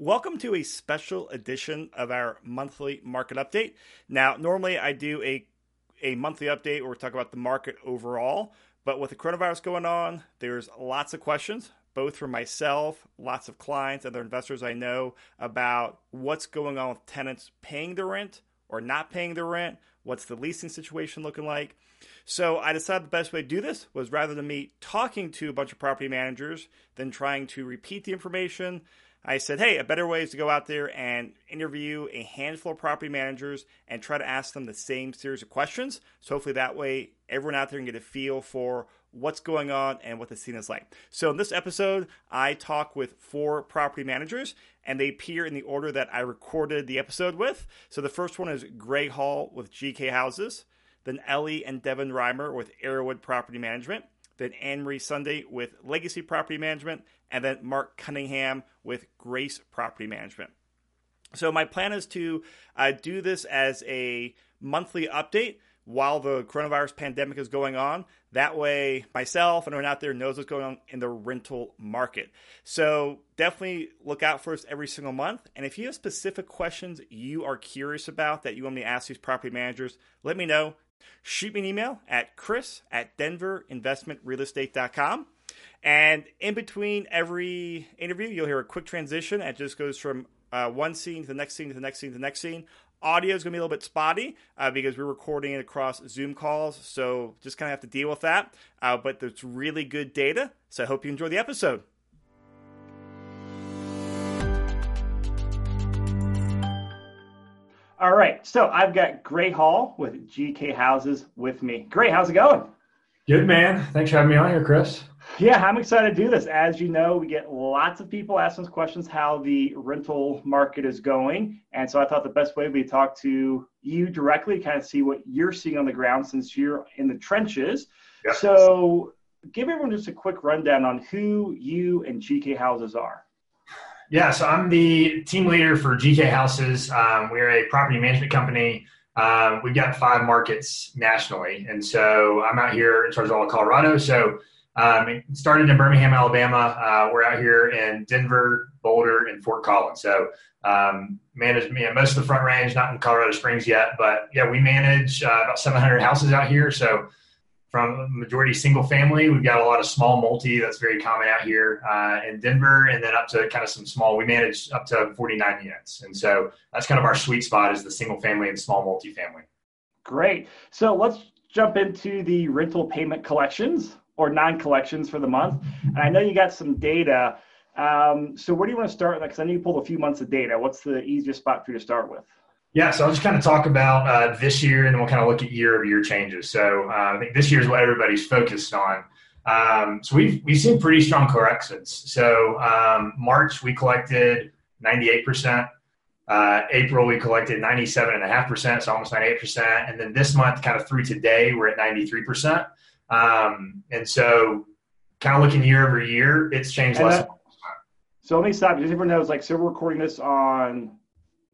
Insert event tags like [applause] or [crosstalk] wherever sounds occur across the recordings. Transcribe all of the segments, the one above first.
Welcome to a special edition of our monthly market update. Now, normally I do a a monthly update where we talk about the market overall, but with the coronavirus going on, there's lots of questions, both from myself, lots of clients, other investors I know about what's going on with tenants paying the rent or not paying the rent, what's the leasing situation looking like. So I decided the best way to do this was rather than me talking to a bunch of property managers than trying to repeat the information, I said, hey, a better way is to go out there and interview a handful of property managers and try to ask them the same series of questions. So hopefully that way everyone out there can get a feel for what's going on and what the scene is like. So in this episode, I talk with four property managers and they appear in the order that I recorded the episode with. So the first one is Gray Hall with GK Houses, then Ellie and Devin Reimer with Arrowwood Property Management, then Anne Marie Sunday with Legacy Property Management, and then Mark Cunningham with Grace Property Management. So, my plan is to uh, do this as a monthly update while the coronavirus pandemic is going on. That way, myself and everyone out there knows what's going on in the rental market. So, definitely look out for us every single month. And if you have specific questions you are curious about that you want me to ask these property managers, let me know. Shoot me an email at chris at denverinvestmentrealestate.com. And in between every interview, you'll hear a quick transition. It just goes from uh, one scene to the next scene to the next scene to the next scene. Audio is going to be a little bit spotty uh, because we're recording it across Zoom calls. So just kind of have to deal with that. Uh, but it's really good data. So I hope you enjoy the episode. All right. So I've got Gray Hall with GK Houses with me. Gray, how's it going? Good, man. Thanks for having me on here, Chris. Yeah, I'm excited to do this. As you know, we get lots of people asking us questions how the rental market is going. And so I thought the best way would be to talk to you directly, kind of see what you're seeing on the ground since you're in the trenches. So give everyone just a quick rundown on who you and GK Houses are. Yeah, so I'm the team leader for GK Houses. Um, we're a property management company. Um, we've got five markets nationally. And so I'm out here in charge of all of Colorado. So um, started in Birmingham, Alabama. Uh, we're out here in Denver, Boulder, and Fort Collins. So um, manage most of the Front Range, not in Colorado Springs yet, but yeah, we manage uh, about 700 houses out here. So from majority single family, we've got a lot of small multi that's very common out here uh, in Denver, and then up to kind of some small. We manage up to 49 units, and so that's kind of our sweet spot is the single family and small multi-family. Great. So let's jump into the rental payment collections or non-collections for the month. And I know you got some data. Um, so where do you want to start? Because I know you pulled a few months of data. What's the easiest spot for you to start with? Yeah, so I'll just kind of talk about uh, this year, and then we'll kind of look at year-over-year changes. So uh, I think this year is what everybody's focused on. Um, so we've we've seen pretty strong corrections. So um, March we collected 98 percent. Uh, April we collected 97.5 percent, so almost 98 percent, and then this month, kind of through today, we're at 93 percent. Um, and so, kind of looking year over year, it's changed less. so let me stop. Just everyone knows, like, so we're recording this on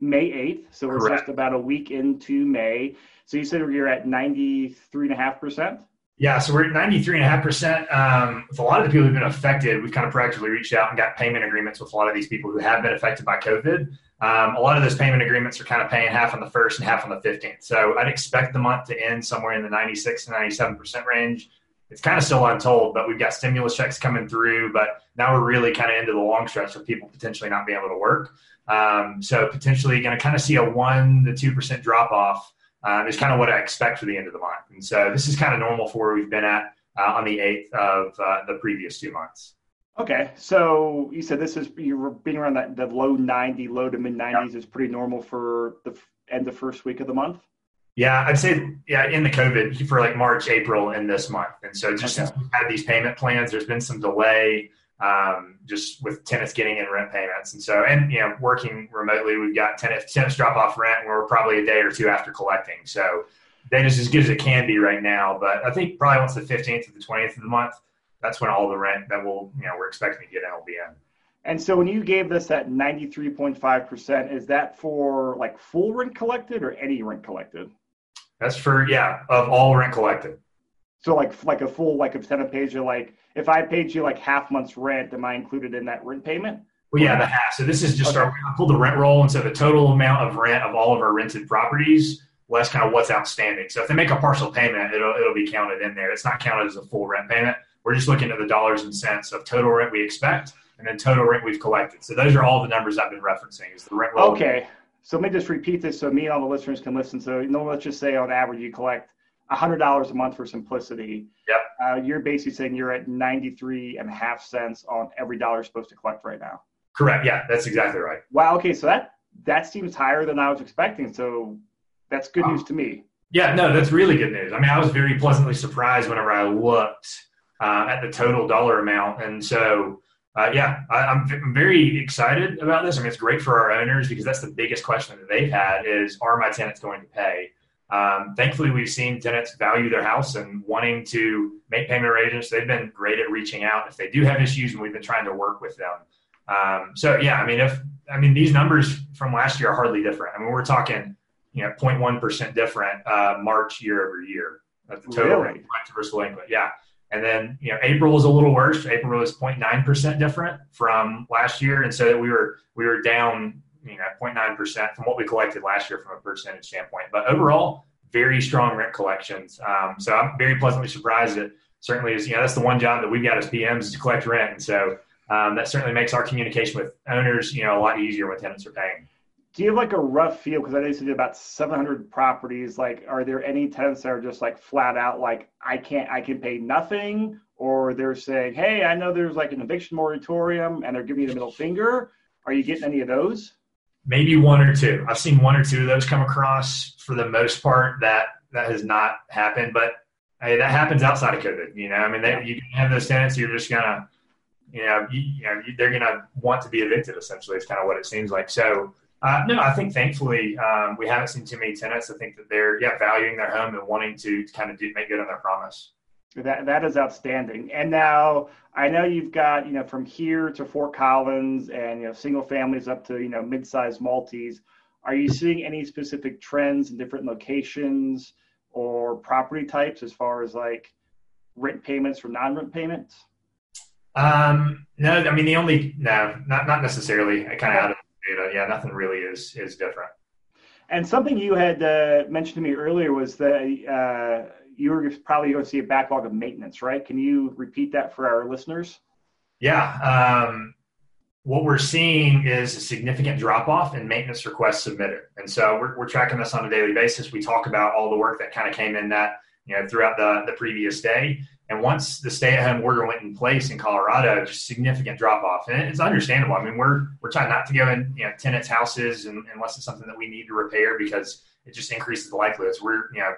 May 8th. So we're Correct. just about a week into May. So you said you're at 93.5%? Yeah, so we're at 93.5%. Um, with a lot of the people who've been affected, we've kind of proactively reached out and got payment agreements with a lot of these people who have been affected by COVID. Um, a lot of those payment agreements are kind of paying half on the first and half on the 15th. So I'd expect the month to end somewhere in the 96 to 97% range. It's kind of still untold, but we've got stimulus checks coming through. But now we're really kind of into the long stretch of people potentially not being able to work. Um, so potentially going to kind of see a one to two percent drop off um, is kind of what I expect for the end of the month. And so this is kind of normal for where we've been at uh, on the eighth of uh, the previous two months. Okay, so you said this is you were being around that the low 90, low to mid 90s yeah. is pretty normal for the end the first week of the month. Yeah, I'd say yeah in the COVID for like March, April, and this month, and so just okay. since we've had these payment plans, there's been some delay um, just with tenants getting in rent payments, and so and you know working remotely, we've got tenants tenants drop off rent, we're probably a day or two after collecting, so data's as good as it can be right now. But I think probably once the 15th to the 20th of the month that's when all the rent that we'll, you know, we're expecting to get in will be in. And so when you gave this at 93.5%, is that for like full rent collected or any rent collected? That's for, yeah, of all rent collected. So like like a full, like if tenant pays you like, if I paid you like half month's rent, am I included in that rent payment? Well, yeah, the half. So this is just okay. our, I pulled the rent roll, and so the total amount of rent of all of our rented properties, less kind of what's outstanding. So if they make a partial payment, it'll it'll be counted in there. It's not counted as a full rent payment. We're just looking at the dollars and cents of total rent we expect, and then total rent we've collected. So those are all the numbers I've been referencing. Is the rent roll? Okay. So let me just repeat this so me and all the listeners can listen. So you know, let's just say on average you collect hundred dollars a month for simplicity. Yep. Uh, you're basically saying you're at ninety three and a half cents on every dollar you're supposed to collect right now. Correct. Yeah, that's exactly right. Wow. Okay, so that that seems higher than I was expecting. So that's good news to me. Yeah, no, that's really good news. I mean, I was very pleasantly surprised whenever I looked uh, at the total dollar amount, and so uh, yeah, I, am I'm very excited about this. I mean, it's great for our owners because that's the biggest question that they've had: is are my tenants going to pay? Um, thankfully, we've seen tenants value their house and wanting to make payment arrangements. They've been great at reaching out if they do have issues, and we've been trying to work with them. Um, so yeah, I mean, if I mean these numbers from last year are hardly different. I mean, we're talking you know 0.1 percent different uh, March year over year at the total really? rate versus delinquent. Yeah, and then you know April was a little worse. April was 0.9 percent different from last year, and so we were we were down you know 0.9 percent from what we collected last year from a percentage standpoint. But overall, very strong rent collections. Um, so I'm very pleasantly surprised that certainly is you know that's the one job that we've got as PMs is to collect rent, and so um, that certainly makes our communication with owners, you know, a lot easier when tenants are paying. Do you have like a rough feel? Because I know you said about 700 properties. Like, are there any tenants that are just like flat out like I can't, I can pay nothing, or they're saying, hey, I know there's like an eviction moratorium, and they're giving you the middle finger. Are you getting any of those? Maybe one or two. I've seen one or two of those come across. For the most part, that that has not happened, but hey, that happens outside of COVID. You know, I mean, they, you can have those tenants. You're just gonna you know, you, you know, they're going to want to be evicted. Essentially, is kind of what it seems like. So, uh, no, I think thankfully um, we haven't seen too many tenants. I think that they're yeah valuing their home and wanting to kind of do, make good on their promise. That that is outstanding. And now I know you've got you know from here to Fort Collins and you know single families up to you know mid-sized multis. Are you seeing any specific trends in different locations or property types as far as like rent payments or non-rent payments? Um, no, I mean the only no, not not necessarily. I kind of out of data. Yeah, nothing really is is different. And something you had uh, mentioned to me earlier was that uh, you were probably going to see a backlog of maintenance, right? Can you repeat that for our listeners? Yeah. Um, what we're seeing is a significant drop off in maintenance requests submitted. And so we're, we're tracking this on a daily basis. We talk about all the work that kind of came in that, you know, throughout the, the previous day. And once the stay-at-home order went in place in Colorado, just significant drop-off, and it's understandable. I mean, we're we're trying not to go in you know tenants' houses unless it's something that we need to repair because it just increases the likelihoods. We're you know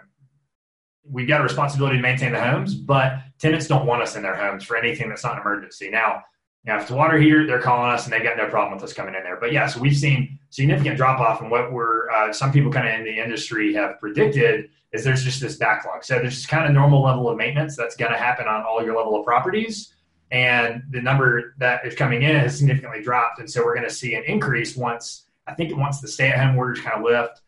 we've got a responsibility to maintain the homes, but tenants don't want us in their homes for anything that's not an emergency. Now, now if it's water heater, they're calling us and they've got no problem with us coming in there. But yeah, so we've seen significant drop off, and what we're uh, some people kind of in the industry have predicted is there's just this backlog. So there's just kind of normal level of maintenance that's going to happen on all your level of properties. And the number that is coming in has significantly dropped. And so we're going to see an increase once, I think once the stay at home orders kind of lift,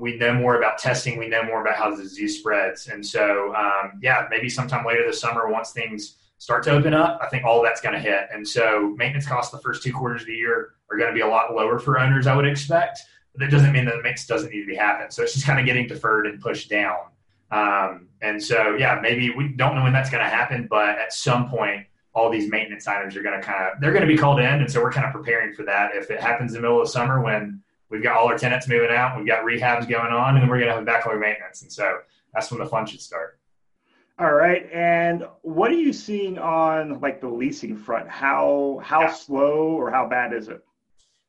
we know more about testing, we know more about how the disease spreads. And so, um, yeah, maybe sometime later this summer, once things start to open up, I think all that's going to hit. And so maintenance costs the first two quarters of the year are going to be a lot lower for owners, I would expect but that doesn't mean that the mix doesn't need to be happen. So it's just kind of getting deferred and pushed down. Um, and so, yeah, maybe we don't know when that's going to happen, but at some point, all these maintenance items are going to kind of they're going to be called in, and so we're kind of preparing for that. If it happens in the middle of summer when we've got all our tenants moving out, we've got rehabs going on, and we're going to have a backlog maintenance, and so that's when the fun should start. All right, and what are you seeing on like the leasing front? How how yeah. slow or how bad is it?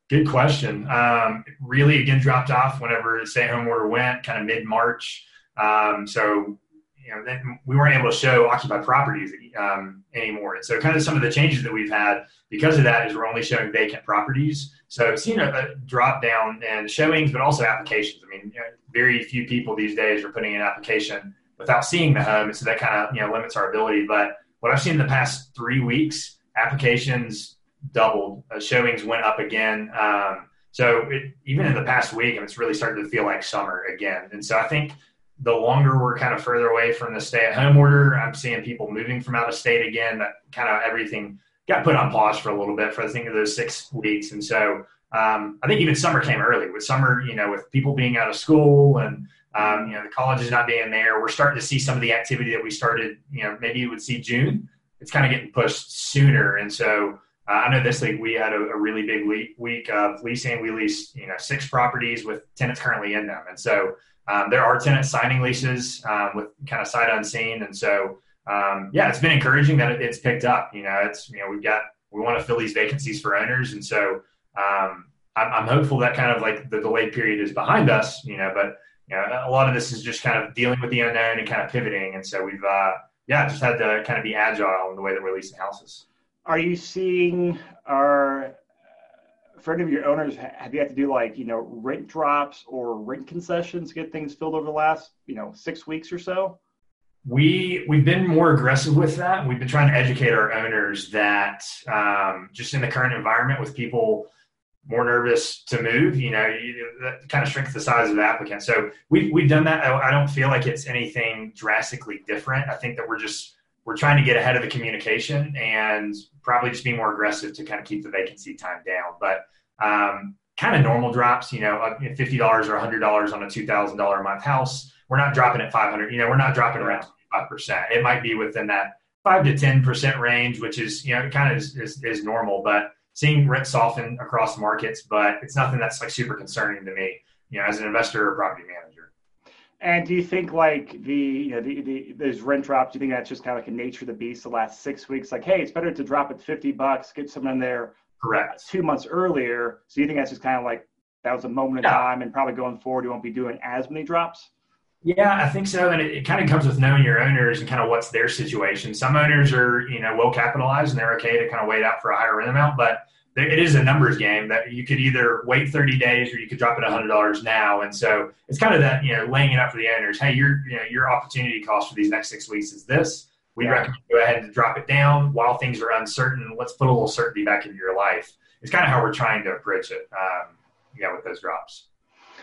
Good question. Um, really, again, dropped off whenever the stay-at-home order went, kind of mid-March. Um, so, you know, then we weren't able to show occupied properties um, anymore. And so, kind of some of the changes that we've had because of that is we're only showing vacant properties. So, seeing a, a drop down in showings, but also applications. I mean, you know, very few people these days are putting an application without seeing the home, and so that kind of you know limits our ability. But what I've seen in the past three weeks, applications doubled. Uh, showings went up again. Um, so it, even in the past week, and it's really starting to feel like summer again. And so I think the longer we're kind of further away from the stay-at-home order, I'm seeing people moving from out of state again. That kind of everything got put on pause for a little bit for I think of those six weeks. And so um, I think even summer came early with summer, you know, with people being out of school and um, you know the colleges not being there. We're starting to see some of the activity that we started. You know, maybe you would see June. It's kind of getting pushed sooner, and so uh, I know this week we had a, a really big week of leasing. We leased, you know, six properties with tenants currently in them, and so um, there are tenants signing leases um, with kind of sight unseen, and so um, yeah, it's been encouraging that it's picked up. You know, it's you know we've got we want to fill these vacancies for owners, and so um, I'm, I'm hopeful that kind of like the delayed period is behind us. You know, but you know a lot of this is just kind of dealing with the unknown and kind of pivoting, and so we've uh, yeah just had to kind of be agile in the way that we're leasing houses. Are you seeing our for any of your owners, have you had to do like you know rent drops or rent concessions to get things filled over the last you know six weeks or so? We we've been more aggressive with that. We've been trying to educate our owners that um, just in the current environment with people more nervous to move, you know, you, that kind of shrinks the size of the applicant. So we've we've done that. I, I don't feel like it's anything drastically different. I think that we're just we're trying to get ahead of the communication and probably just be more aggressive to kind of keep the vacancy time down. But um, kind of normal drops, you know, fifty dollars or hundred dollars on a two thousand dollar a month house. We're not dropping at five hundred. You know, we're not dropping around percent. It might be within that five to ten percent range, which is you know kind of is, is, is normal. But seeing rent soften across markets, but it's nothing that's like super concerning to me. You know, as an investor or property manager. And do you think like the you know the, the those rent drops? Do you think that's just kind of like a nature of the beast? The last six weeks, like hey, it's better to drop it fifty bucks, get someone in there. Correct. Two months earlier. So you think that's just kind of like that was a moment yeah. in time, and probably going forward, you won't be doing as many drops. Yeah, I think so, and it, it kind of comes with knowing your owners and kind of what's their situation. Some owners are you know well capitalized and they're okay to kind of wait out for a higher rent amount, but it is a numbers game that you could either wait 30 days or you could drop it $100 now. And so it's kind of that, you know, laying it up for the owners. Hey, your, you know, your opportunity cost for these next six weeks is this. We yeah. recommend you go ahead and drop it down while things are uncertain. Let's put a little certainty back into your life. It's kind of how we're trying to approach it. Um, yeah, with those drops.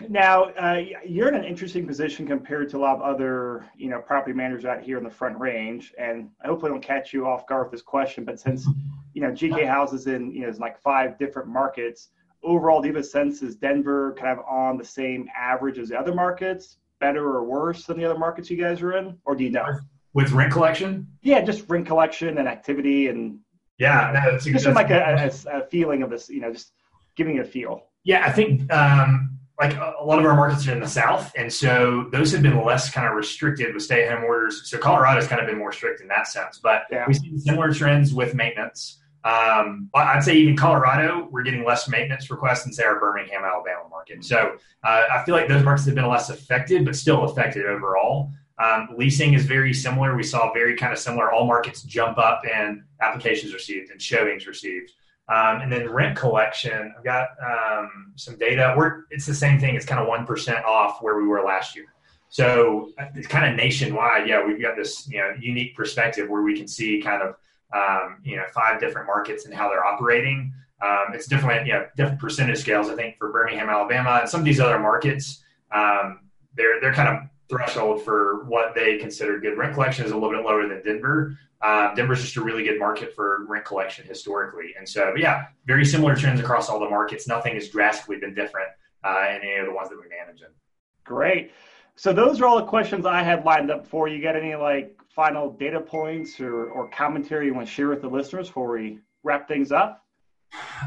Now, uh, you're in an interesting position compared to a lot of other, you know, property managers out here in the Front Range. And I hopefully don't catch you off guard with this question, but since, you know, GK houses in, you know, is like five different markets, overall, do you have a sense is Denver kind of on the same average as the other markets, better or worse than the other markets you guys are in, or do you know? With rent collection? Yeah, just rent collection and activity and. Yeah, no, that's just like a, a, a feeling of this, you know, just giving it a feel. Yeah, I think um, like a lot of our markets are in the south and so those have been less kind of restricted with stay-at-home orders. So colorado's kind of been more strict in that sense. But yeah. we see similar trends with maintenance. Um, i'd say even colorado we're getting less maintenance requests than say our birmingham alabama market. So uh, i feel like those markets have been less affected but still affected overall. Um, leasing is very similar. We saw very kind of similar all markets jump up and applications received and showings received um, and then rent collection, I've got um, some data. We're, it's the same thing. It's kind of 1% off where we were last year. So uh, it's kind of nationwide. Yeah, we've got this you know unique perspective where we can see kind of um, you know five different markets and how they're operating. Um, it's different, you know, different percentage scales. I think for Birmingham, Alabama, and some of these other markets, um, they're they're kind of threshold for what they consider good rent collection is a little bit lower than Denver. Uh, Denver's just a really good market for rent collection historically. And so, yeah, very similar trends across all the markets. Nothing has drastically been different uh, in any of the ones that we manage in. Great. So those are all the questions I had lined up for you. Got any like final data points or, or commentary you want to share with the listeners before we wrap things up?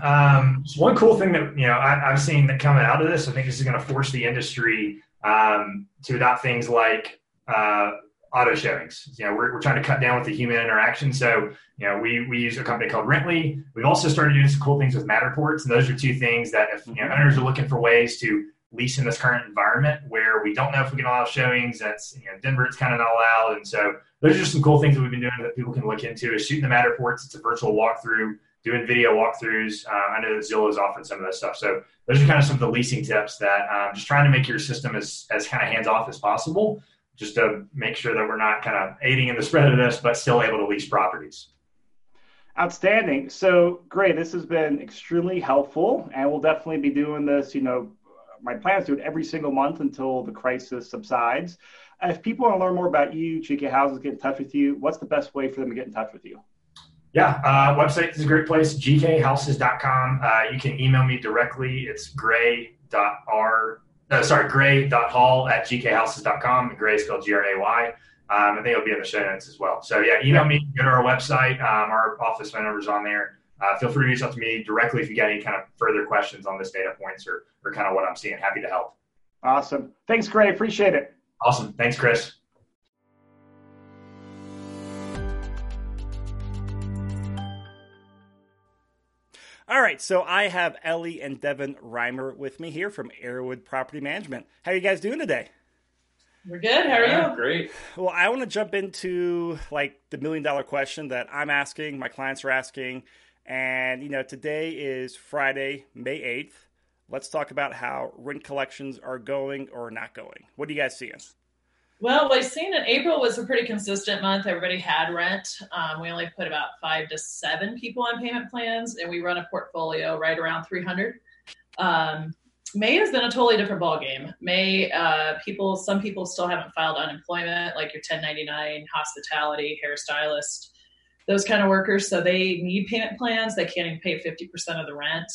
Um, so one cool thing that you know I, have seen that coming out of this, I think this is going to force the industry um, to adopt things like uh, auto showings. You know, we're, we're trying to cut down with the human interaction. So, you know, we, we use a company called Rently. We've also started doing some cool things with Matterports. And those are two things that if, you know, owners are looking for ways to lease in this current environment where we don't know if we can allow showings, that's, you know, Denver, it's kind of not allowed. And so those are just some cool things that we've been doing that people can look into is shooting the Matterports. It's a virtual walkthrough, doing video walkthroughs. Uh, I know that Zillow is offering some of that stuff. So those are kind of some of the leasing tips that um, just trying to make your system as, as kind of hands off as possible just to make sure that we're not kind of aiding in the spread of this, but still able to lease properties. Outstanding. So great. This has been extremely helpful, and we'll definitely be doing this. You know, my plan is to do it every single month until the crisis subsides. If people want to learn more about you, GK Houses, get in touch with you. What's the best way for them to get in touch with you? Yeah, uh, website is a great place, gkhouses.com. Uh, you can email me directly. It's gray.r, no, sorry, gray.hall at gkhouses.com. Gray spelled G-R-A-Y. Um, I think it'll be in the show notes as well. So yeah, email me, go to our website. Um, our office phone number is on there. Uh, feel free to reach out to me directly if you got any kind of further questions on this data points or, or kind of what I'm seeing. Happy to help. Awesome. Thanks, Gray. Appreciate it. Awesome. Thanks, Chris. All right, so I have Ellie and Devin Reimer with me here from Arrowwood Property Management. How are you guys doing today? We're good. How are Yeah, you? Great. Well, I want to jump into like the million dollar question that I'm asking, my clients are asking, and you know, today is Friday, May 8th. Let's talk about how rent collections are going or not going. What are you guys seeing? Well, we've seen in April was a pretty consistent month. Everybody had rent. Um, we only put about five to seven people on payment plans, and we run a portfolio right around 300. Um, May has been a totally different ballgame. May uh, people, some people still haven't filed unemployment, like your 1099, hospitality, hairstylist, those kind of workers. So they need payment plans. They can't even pay 50% of the rent.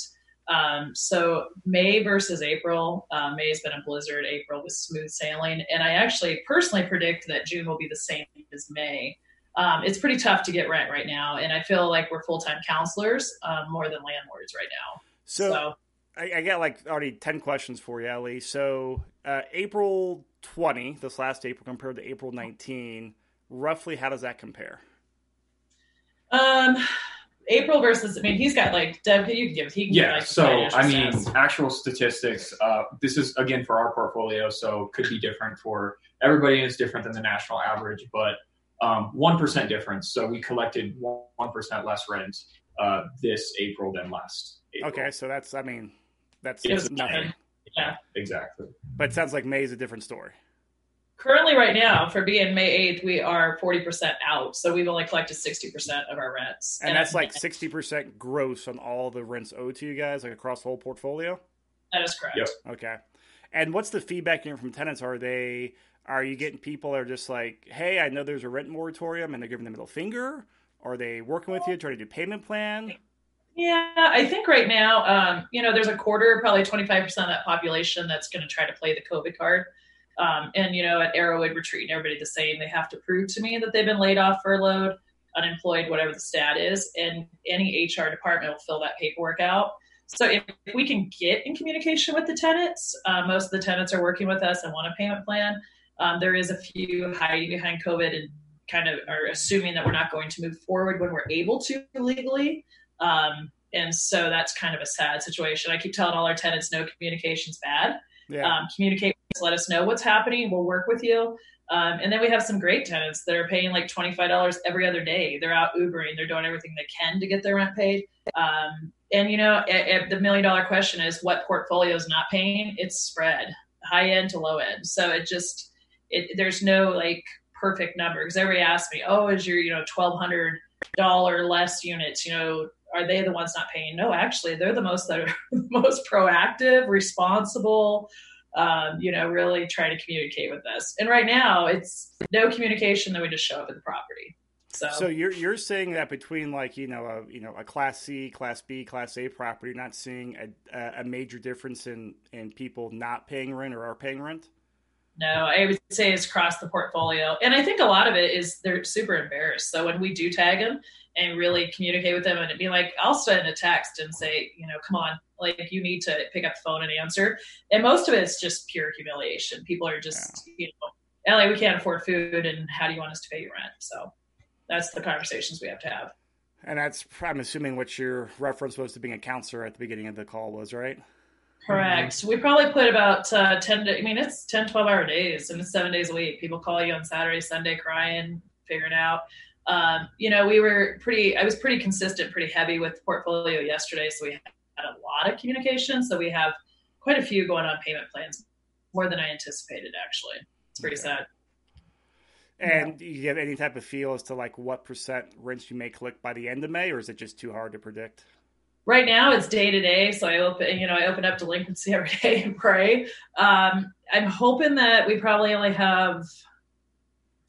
Um, so May versus April, uh, May has been a blizzard. April was smooth sailing, and I actually personally predict that June will be the same as May. Um, it's pretty tough to get rent right now, and I feel like we're full time counselors um, more than landlords right now. So, So I, I got like already 10 questions for you, Ellie. So, uh, April 20, this last April compared to April 19, roughly how does that compare? um, April versus, I mean, he's got like Deb. You can give. He can give, Yeah. like, So I mean, stats. actual statistics. Uh, this is again for our portfolio, so could be different for everybody. and It's different than the national average, but um, one difference. So we collected one percent less rent uh, this April than last. April. Okay, so that's, I mean, that's It's nothing. yeah. Exactly. But it sounds like May is a different story. Currently, right now, for being May 8th, we are 40% out. So we've only collected 60% of our rents. And that's like 60% gross on all the rents owed to you guys, like across the whole portfolio? that is correct. Yep. Okay. And what's the feedback you're from tenants? Are they are you getting people that are just like, hey, I know there's a rent moratorium and they're giving the middle finger? Are they working with you, trying to do payment plan? Yeah, I think right now, um, you know, there's a quarter, probably 25% of that population that's going to try to play the COVID card. Um, and, you know, at Arrowwood Retreat and everybody the same. They have to prove to me that they've been laid off, furloughed, unemployed, whatever the stat is. And any HR department will fill that paperwork out. So if, if we can get in communication with the tenants, uh, most of the tenants are working with us and want a payment plan. Um, there is a few hiding behind COVID and kind of are assuming that we're not going to move forward when we're able to legally. Um, and so that's kind of a sad situation. I keep telling all our tenants, no communication's bad. Yeah. Um, communicate, let us know what's happening. We'll work with you. Um, and then we have some great tenants that are paying like $25 every other day. They're out Ubering. They're doing everything they can to get their rent paid. Um, and, you know, the million dollar question is what portfolio is not paying? It's spread high end to low end. So it just, it, there's no like perfect number because everybody asks me, oh, is your, you know, $1,200 less units, you know, are they the ones not paying? No, actually, they're the most that are [laughs] most proactive, responsible. Um, you know, really trying to communicate with us. And right now, it's no communication. Then we just show up at the property. So, So you're you're saying that between like you know a you know a class C, class B, class A property, you're not seeing a a major difference in in people not paying rent or are paying rent? No, I would say it's across the portfolio. And I think a lot of it is they're super embarrassed. So when we do tag them and really communicate with them and it be like, I'll send a text and say, you know, come on, like you need to pick up the phone and answer. And most of it's just pure humiliation. People are just, you know, Ellie, we can't afford food, and how do you want us to pay your rent? So that's the conversations we have to have. And that's I'm assuming what your reference was to being a counselor at the beginning of the call was, right? Correct. We probably put about uh, 10 to, I mean, it's 10, 12 hour days and it's seven days a week. People call you on Saturday, Sunday crying, figuring out. Um, you know, we were pretty, I was pretty consistent, pretty heavy with portfolio yesterday. So we had a lot of communication. So we have quite a few going on payment plans, more than I anticipated, actually. It's pretty Okay. sad. And do you have any type of feel as to like what percent rents you may collect by the end of May, or is it just too hard to predict? Right now it's day to day so i open you know i open up delinquency [laughs] every day and pray um, i'm hoping that we probably only have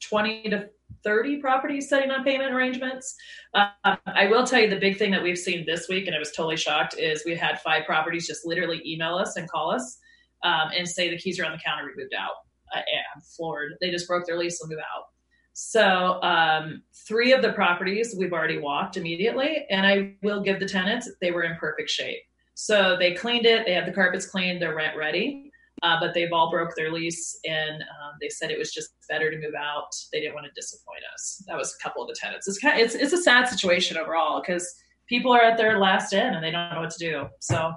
20 to 30 properties setting on payment arrangements. Um, I will tell you the big thing that we've seen this week, and I was totally shocked, is we had five properties just literally email us and call us um, and say the keys are on the counter, we moved out. I am floored. They just broke their lease and move out. So um, three of the properties we've already walked immediately, and I will give the tenants they were in perfect shape. So they cleaned it, they had the carpets cleaned, they're rent ready, uh, but they've all broke their lease, and um, they said it was just better to move out. They didn't want to disappoint us. That was a couple of the tenants. It's kind of, it's it's a sad situation overall because people are at their last end and they don't know what to do. So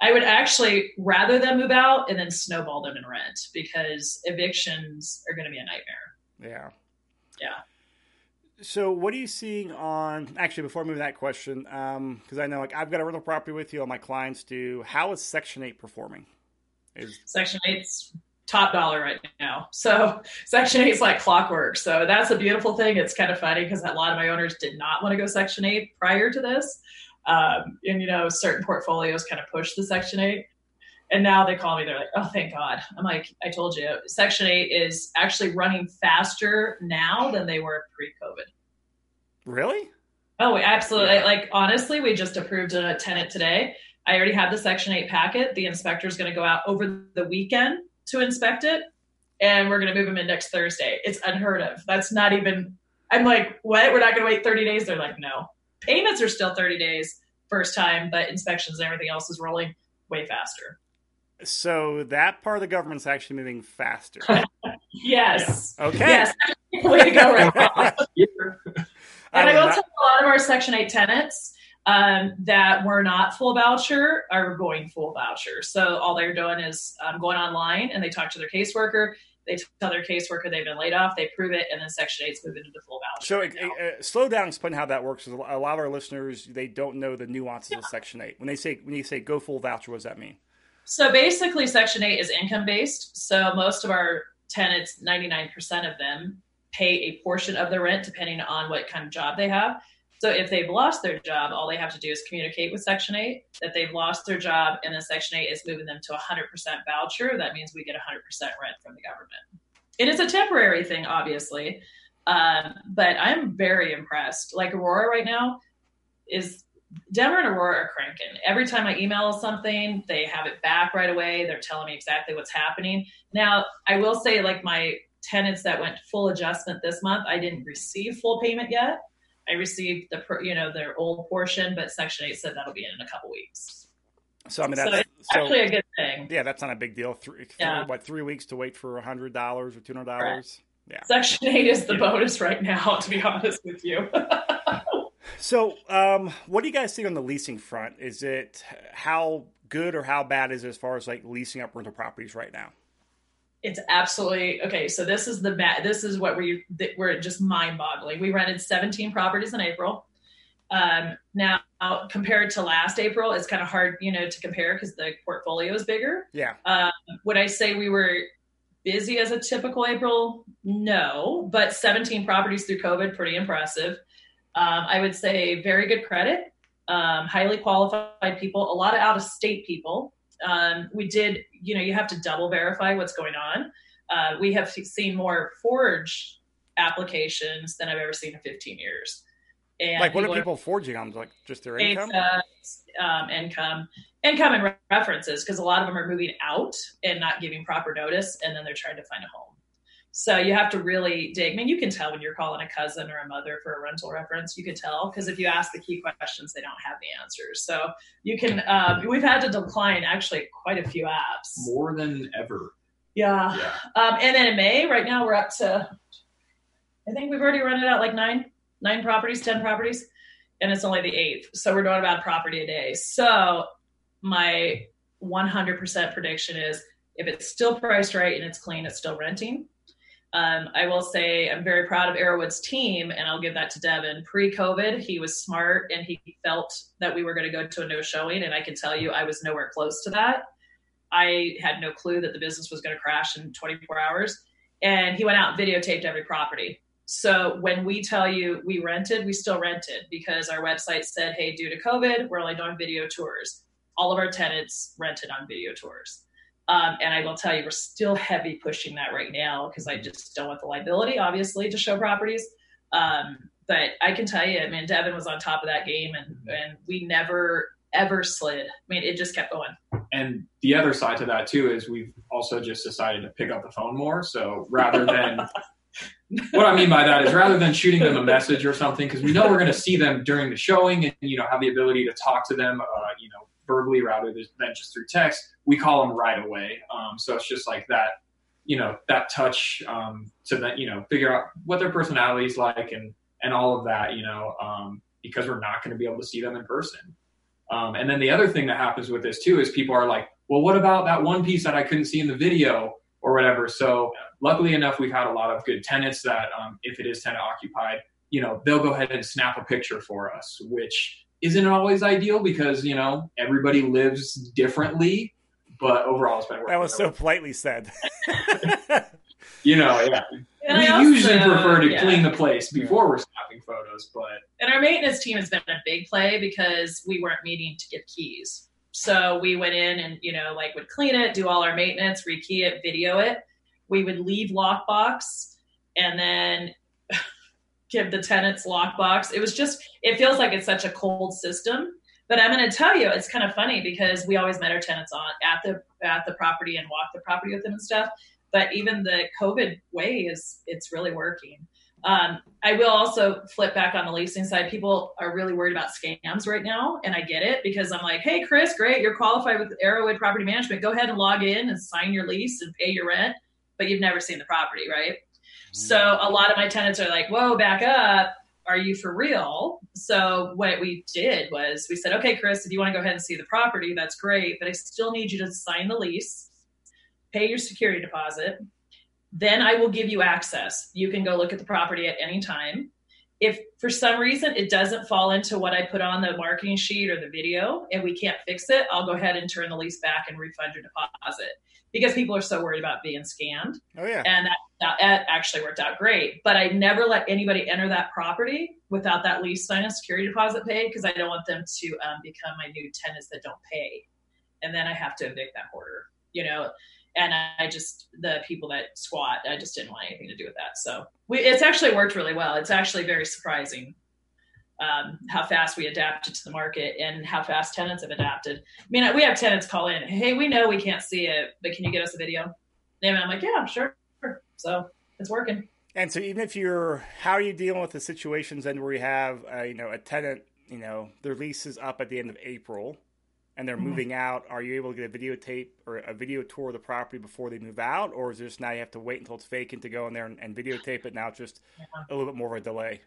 I would actually rather them move out and then snowball them in rent because evictions are going to be a nightmare. Yeah. Yeah. So, what are you seeing on? Actually, before I move to that question, um, because um, I know like I've got a rental property with you, all my clients do. How is Section Eight performing? Is Section Eight's top dollar right now. So [laughs] Section 8 is like clockwork. So that's a beautiful thing. It's kind of funny because a lot of my owners did not want to go Section 8 prior to this. Um, and, you know, certain portfolios kind of push the Section 8. And now they call me, they're like, oh, thank God. I'm like, I told you, Section 8 is actually running faster now than they were pre COVID. Really? Oh, absolutely. Yeah. Like, honestly, we just approved a tenant today. I already have the Section 8 packet. The inspector is going to go out over the weekend to inspect it, and we're going to move them in next Thursday. It's unheard of. That's not even, I'm like, what? We're not going to wait 30 days? They're like, no. Payments are still 30 days first time, but inspections and everything else is rolling way faster. So that part of the government's actually moving faster. [laughs] yes. Okay. Yes. Way to go, right now. [laughs] [laughs] and I will tell a lot of our Section 8 tenants um, that were not full voucher are going full voucher. So all they're doing is um, going online and they talk to their caseworker. They tell their caseworker they've been laid off, they prove it, and then Section 8's moving into full voucher. So, right uh, slow down, explain how that works. A lot of our listeners they don't know the nuances yeah. of Section 8. When they say when you say go full voucher, what does that mean? So basically, Section 8 is income based. So most of our tenants, 99% of them, pay a portion of the rent depending on what kind of job they have. So if they've lost their job, all they have to do is communicate with Section 8 that they've lost their job, and then Section 8 is moving them to 100% voucher. That means we get 100% rent from the government. It is a temporary thing, obviously, um, but I'm very impressed. Like Aurora right now is Denver and Aurora are cranking. Every time I email something, they have it back right away. They're telling me exactly what's happening. Now, I will say, like my tenants that went full adjustment this month, I didn't receive full payment yet I received the you know their old portion, but Section Eight said that'll be in in a couple weeks. So I mean that's so so, actually a good thing. Yeah, that's not a big deal. Three, yeah. Three, what three weeks to wait for a hundred dollars or two hundred dollars? Yeah. Section Eight is the yeah. bonus right now. To be honest with you. [laughs] so, um, what do you guys think on the leasing front? Is it how good or how bad is it as far as like leasing up rental properties right now? it's absolutely okay. So this is the bad. This is what we we're just mind boggling. We rented 17 properties in April. Um, now compared to last April, it's kind of hard, you know, to compare because the portfolio is bigger. Yeah. Um, would I say we were busy as a typical April? No, but 17 properties through COVID, pretty impressive. Um, I would say very good credit, um, highly qualified people, a lot of out of state people. Um, we did, you know, you have to double verify what's going on. Uh, we have seen more forge applications than I've ever seen in 15 years. And like, what are people forging on? Like, just their income? um, income, income and references, because a lot of them are moving out and not giving proper notice, and then they're trying to find a home. So you have to really dig. I mean, you can tell when you're calling a cousin or a mother for a rental reference. You can tell because if you ask the key questions, they don't have the answers. So you can. Um, we've had to decline actually quite a few apps. More than ever. Yeah. yeah. Um, and in May, right now we're up to. I think we've already rented out like nine, nine properties, ten properties, and it's only the eighth. So we're doing about property a day. So my 100% prediction is if it's still priced right and it's clean, it's still renting um, I will say I'm very proud of Arrowwood's team, and I'll give that to Devin. Pre COVID, he was smart and he felt that we were going to go to a no showing. And I can tell you, I was nowhere close to that. I had no clue that the business was going to crash in 24 hours. And he went out and videotaped every property. So when we tell you we rented, we still rented because our website said, hey, due to COVID, we're only doing video tours. All of our tenants rented on video tours. Um, and I will tell you, we're still heavy pushing that right now because I just don't want the liability, obviously, to show properties. Um, but I can tell you, I mean, Devin was on top of that game, and and we never ever slid. I mean, it just kept going. And the other side to that too is we've also just decided to pick up the phone more. So rather than [laughs] what I mean by that is rather than shooting them a message or something, because we know we're going to see them during the showing and you know have the ability to talk to them, uh, you know, verbally rather than just through text. We call them right away. Um, so it's just like that, you know, that touch um, to that, you know, figure out what their personality is like and and all of that, you know, um, because we're not going to be able to see them in person. Um, and then the other thing that happens with this too is people are like, well, what about that one piece that I couldn't see in the video or whatever? So luckily enough, we've had a lot of good tenants that um, if it is tenant occupied, you know, they'll go ahead and snap a picture for us, which isn't always ideal because, you know, everybody lives differently. But overall, it's been working. That was so politely said. [laughs] [laughs] you know, yeah. And we also, usually prefer to yeah. clean the place before we're snapping photos, but and our maintenance team has been a big play because we weren't meeting to get keys. So we went in and you know like would clean it, do all our maintenance, rekey it, video it. We would leave lockbox and then give the tenants lockbox. It was just it feels like it's such a cold system. But I'm going to tell you, it's kind of funny because we always met our tenants on at the at the property and walked the property with them and stuff but even the COVID way is it's really working. Um, I will also flip back on the leasing side. People are really worried about scams right now, and I get it because I'm like, hey, Chris, great, you're qualified with Arrowwood Property Management. Go ahead and log in and sign your lease and pay your rent, but you've never seen the property, right? So a lot of my tenants are like, whoa, back up. Are you for real? So what we did was we said, okay, Chris, if you want to go ahead and see the property, that's great, but I still need you to sign the lease pay your security deposit. Then I will give you access. You can go look at the property at any time. If for some reason it doesn't fall into what I put on the marketing sheet or the video and we can't fix it, I'll go ahead and turn the lease back and refund your deposit because people are so worried about being scammed. Oh, yeah. And that, that actually worked out great. But I never let anybody enter that property without that lease sign a security deposit paid because I don't want them to um, become my new tenants that don't pay. And then I have to evict that hoarder. You know, and I just the people that squat, I just didn't want anything to do with that. So we, it's actually worked really well. It's actually very surprising um, how fast we adapted to the market and how fast tenants have adapted. I mean, we have tenants call in, "Hey, we know we can't see it, but can you get us a video?" And I'm like, "Yeah, sure." So it's working. And so, even if you're, how are you dealing with the situations then where you have, uh, you know, a tenant, you know, their lease is up at the end of April, and they're mm-hmm. moving out, are you able to get a videotape or a video tour of the property before they move out, or is this now you have to wait until it's vacant to go in there and, and videotape it? Now it's just yeah. a little bit more of a delay.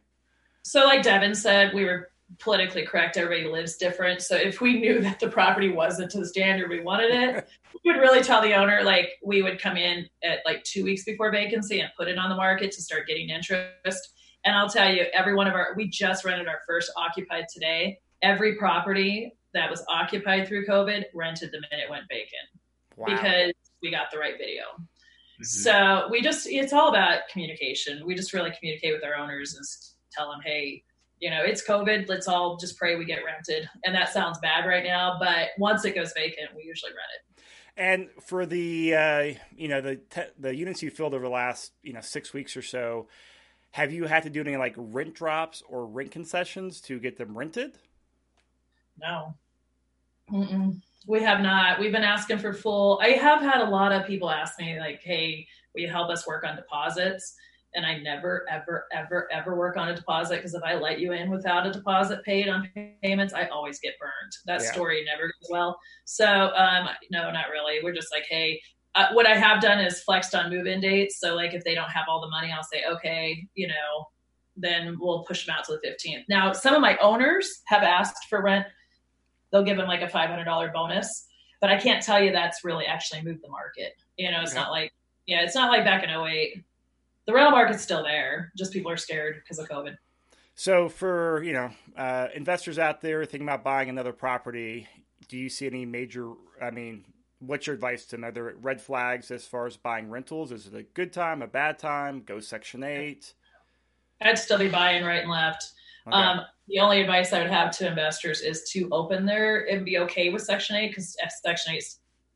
So, like Devin said, we were politically correct. Everybody lives different. So, if we knew that the property wasn't to the standard we wanted it, [laughs] we would really tell the owner. Like, we would come in at like two weeks before vacancy and put it on the market to start getting interest. And I'll tell you, every one of our, we just rented our first occupied today. Every property that was occupied through COVID rented the minute it went vacant wow. because we got the right video. Mm-hmm. So we just, it's all about communication. We just really communicate with our owners and tell them, hey, you know, it's COVID. Let's all just pray we get rented. And that sounds bad right now, but once it goes vacant, we usually rent it. And for the uh, you know the te- the units you filled over the last you know six weeks or so, have you had to do any like rent drops or rent concessions to get them rented? No. Mm-mm. We have not. We've been asking for full. I have had a lot of people ask me, like, hey, will you help us work on deposits? And I never, ever, ever, ever work on a deposit because if I let you in without a deposit paid on payments, I always get burned. That yeah. story never goes well. So, um, no, not really. We're just like, hey, uh, what I have done is flexed on move in dates. So, like, if they don't have all the money, I'll say, okay, you know, then we'll push them out to the 15th. Now, some of my owners have asked for rent they'll give them like a $500 bonus. But I can't tell you that's really actually moved the market. You know, it's not like, yeah, it's not like back in 08. The rental market's still there. Just people are scared because of COVID. So, for you know uh, investors out there thinking about buying another property, do you see any major? I mean, what's your advice to another red flags as far as buying rentals? Is it a good time, a bad time? Go Section Eight. I'd still be buying right and left. Okay. Um, the only advice I would have to investors is to open there and be okay with Section 8 because Section 8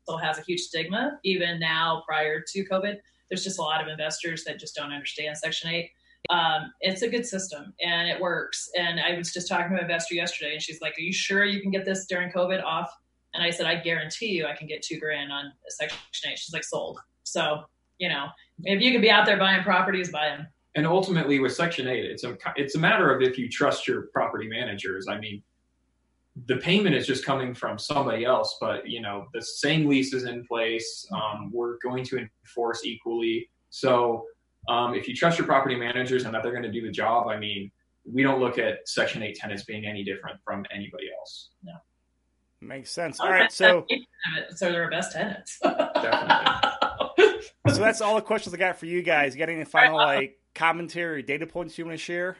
still has a huge stigma, even now prior to COVID. There's just a lot of investors that just don't understand Section 8. Um, it's a good system and it works. And I was just talking to an investor yesterday, and she's like, Are you sure you can get this during COVID off? And I said, I guarantee you I can get two grand on Section 8. She's like, Sold. So, you know, if you could be out there buying properties, buy them. And ultimately, with Section 8, it's a, it's a matter of if you trust your property managers. I mean, the payment is just coming from somebody else, but you know the same lease is in place. Um, we're going to enforce equally. So um, if you trust your property managers and that they're going to do the job, I mean, we don't look at Section 8 tenants being any different from anybody else. No. Makes sense. All right, so [laughs] so they're our best tenants. Definitely. [laughs] so that's all the questions I got for you guys. You got any final like commentary, data points you want to share?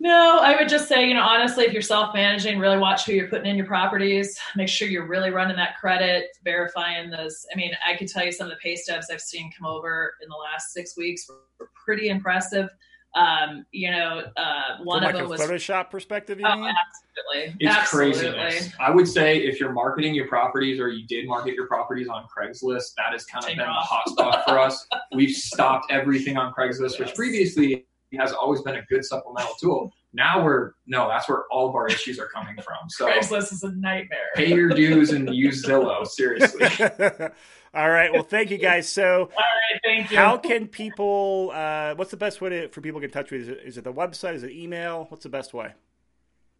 No, I would just say, you know, honestly, if you're self managing, really watch who you're putting in your properties. Make sure you're really running that credit, verifying those. I mean, I could tell you some of the pay stubs I've seen come over in the last six weeks were pretty impressive. Um, you know, uh, one From of like them a was Photoshop perspective. You oh, mean? absolutely, It's absolutely. craziness. I would say if you're marketing your properties or you did market your properties on Craigslist, that has kind of Take been it the off. hot spot for us. [laughs] We've stopped everything on Craigslist, which previously has always been a good supplemental tool. Now we're no, that's where all of our issues are coming from. So Craigslist is a nightmare. pay your dues and use Zillow. Seriously. [laughs] all right. Well, thank you guys. So, All right, thank you. how can people? Uh, what's the best way to, for people to get in touch with? you? Is it, is it the website? Is it email? What's the best way?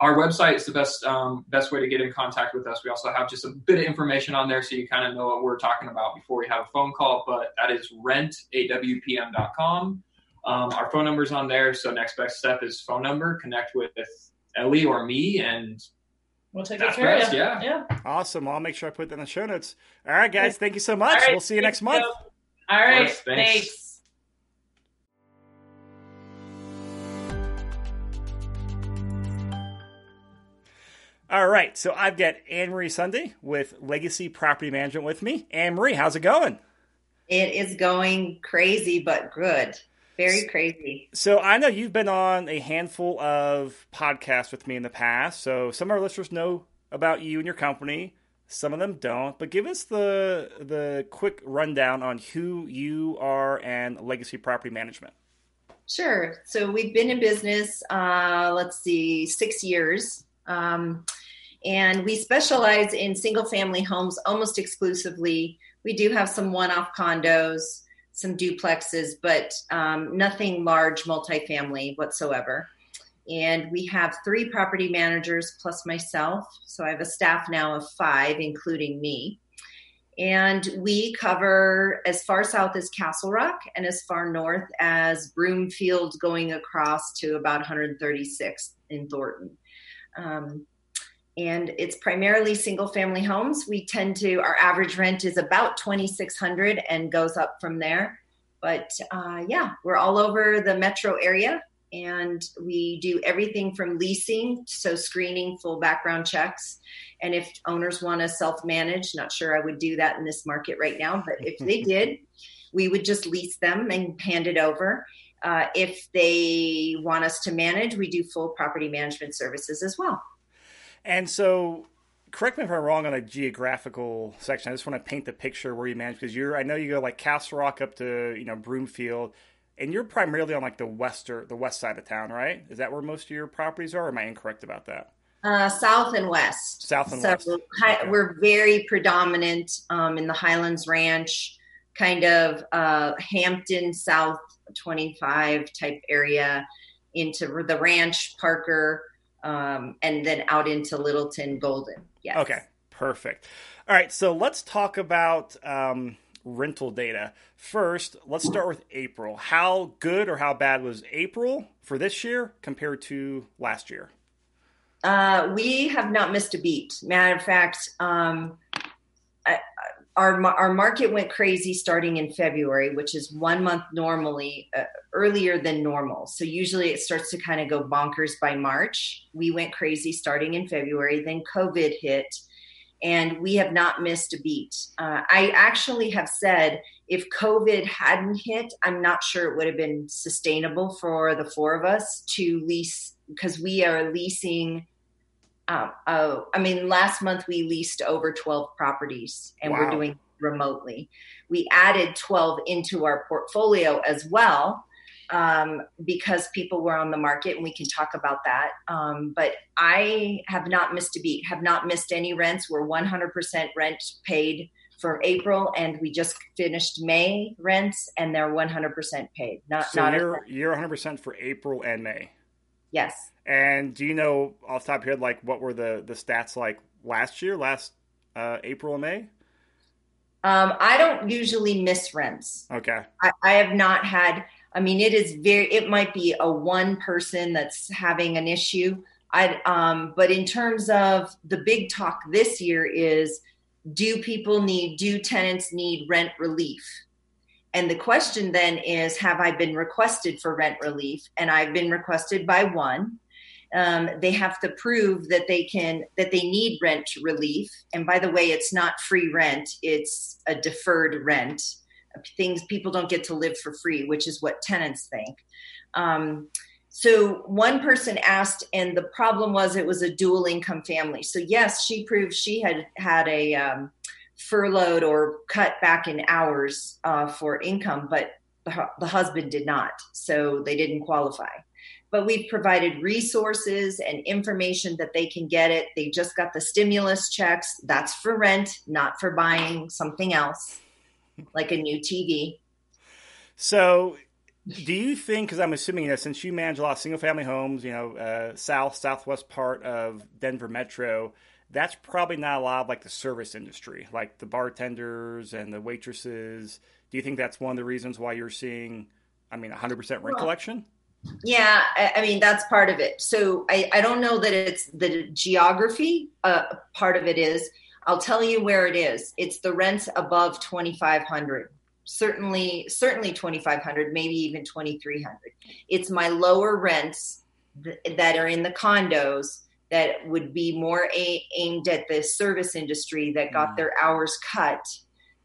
our website is the best um, best way to get in contact with us. We also have just a bit of information on there so you kind of know what we're talking about before we have a phone call. But that is rentawpm.com. Um, our phone number's on there. So next best step is phone number. Connect with Ellie or me, and we'll take That's care best, of you. yeah. yeah. Awesome. I'll make sure I put that in the show notes. All right, guys. Thank you so much. All right, we'll see you next thanks, month. Joe. All right, course, thanks. thanks. All right. So I've got Anne Marie Sunday with Legacy Property Management with me. Anne Marie, how's it going? It is going crazy, but good. Very crazy. So I know you've been on a handful of podcasts with me in the past. So some of our listeners know about you and your company. Some of them don't. But give us the the quick rundown on who you are and Legacy Property Management. Sure. So we've been in business, uh, let's see, six years. Um, and we specialize in single family homes almost exclusively. We do have some one off condos, some duplexes, but um, nothing large multifamily whatsoever. And we have three property managers plus myself. So I have a staff now of five, including me. And we cover as far south as Castle Rock and as far north as Broomfield, going across to about 136th in Thornton. Um, and it's primarily single family homes. We tend to, our average rent is about 2600 and goes up from there. But uh, yeah, we're all over the metro area and we do everything from leasing, so screening, full background checks. And if owners want to self manage, not sure I would do that in this market right now, but if they [laughs] did, we would just lease them and hand it over. Uh, if they want us to manage, we do full property management services as well. And so, correct me if I'm wrong on a geographical section. I just want to paint the picture where you manage because you're. I know you go like Castle Rock up to you know Broomfield, and you're primarily on like the wester the west side of town, right? Is that where most of your properties are? Or am I incorrect about that? Uh, south and west. South and so west. hi- Okay. we're very predominant um, in the Highlands Ranch, kind of uh, Hampden South 25 type area, into the ranch, Parker, um, and then out into Littleton, Golden. Yes. Okay, perfect. All right, so let's talk about um, rental data. First, let's start with April. How good or how bad was April for this year compared to last year? Uh, we have not missed a beat. Matter of fact, um, our our market went crazy starting in February, which is one month normally uh, earlier than normal. So usually it starts to kind of go bonkers by March. We went crazy starting in February. Then COVID hit, and we have not missed a beat. Uh, I actually have said if COVID hadn't hit, I'm not sure it would have been sustainable for the four of us to lease because we are leasing uh, uh, I mean, last month we leased over 12 properties and wow. we're doing remotely. We added 12 into our portfolio as well um, because people were on the market, and we can talk about that. Um, but I have not missed a beat, have not missed any rents. We're 100% rent paid for April, and we just finished May rents, and they're 100% paid. Not so not you're you're 100% for April and May. Yes. And do you know off the top of your head, like what were the the stats like last year, last uh, April and May? Um, I don't usually miss rents. Okay. I, I have not had. I mean, it is very. It might be a one person that's having an issue. I. Um, but in terms of the big talk this year is, do people need? Do tenants need rent relief? And the question then is, have I been requested for rent relief? And I've been requested by one. Um, they have to prove that they can that they need rent relief. And by the way, it's not free rent; it's a deferred rent. Things people don't get to live for free, which is what tenants think. Um, so one person asked, and the problem was it was a dual income family. So yes, she proved she had had a um, furloughed or cut back in hours uh, for income, but the, the husband did not. So they didn't qualify. But we've provided resources and information that they can get it. They just got the stimulus checks. That's for rent, not for buying something else, like a new TV. So do you think because i'm assuming that since you manage a lot of single family homes you know uh, south southwest part of denver metro that's probably not a lot of like the service industry, like the bartenders and the waitresses. Do you think that's one of the reasons why you're seeing, I mean, 100% rent well, collection? Yeah, I, mean, that's part of it. So I, I don't know that it's the geography. Uh, part of it is, I'll tell you where it is. It's the rents above 2,500 certainly certainly 2500 maybe even 2300 it's my lower rents th- that are in the condos that would be more a- aimed at the service industry that got mm. their hours cut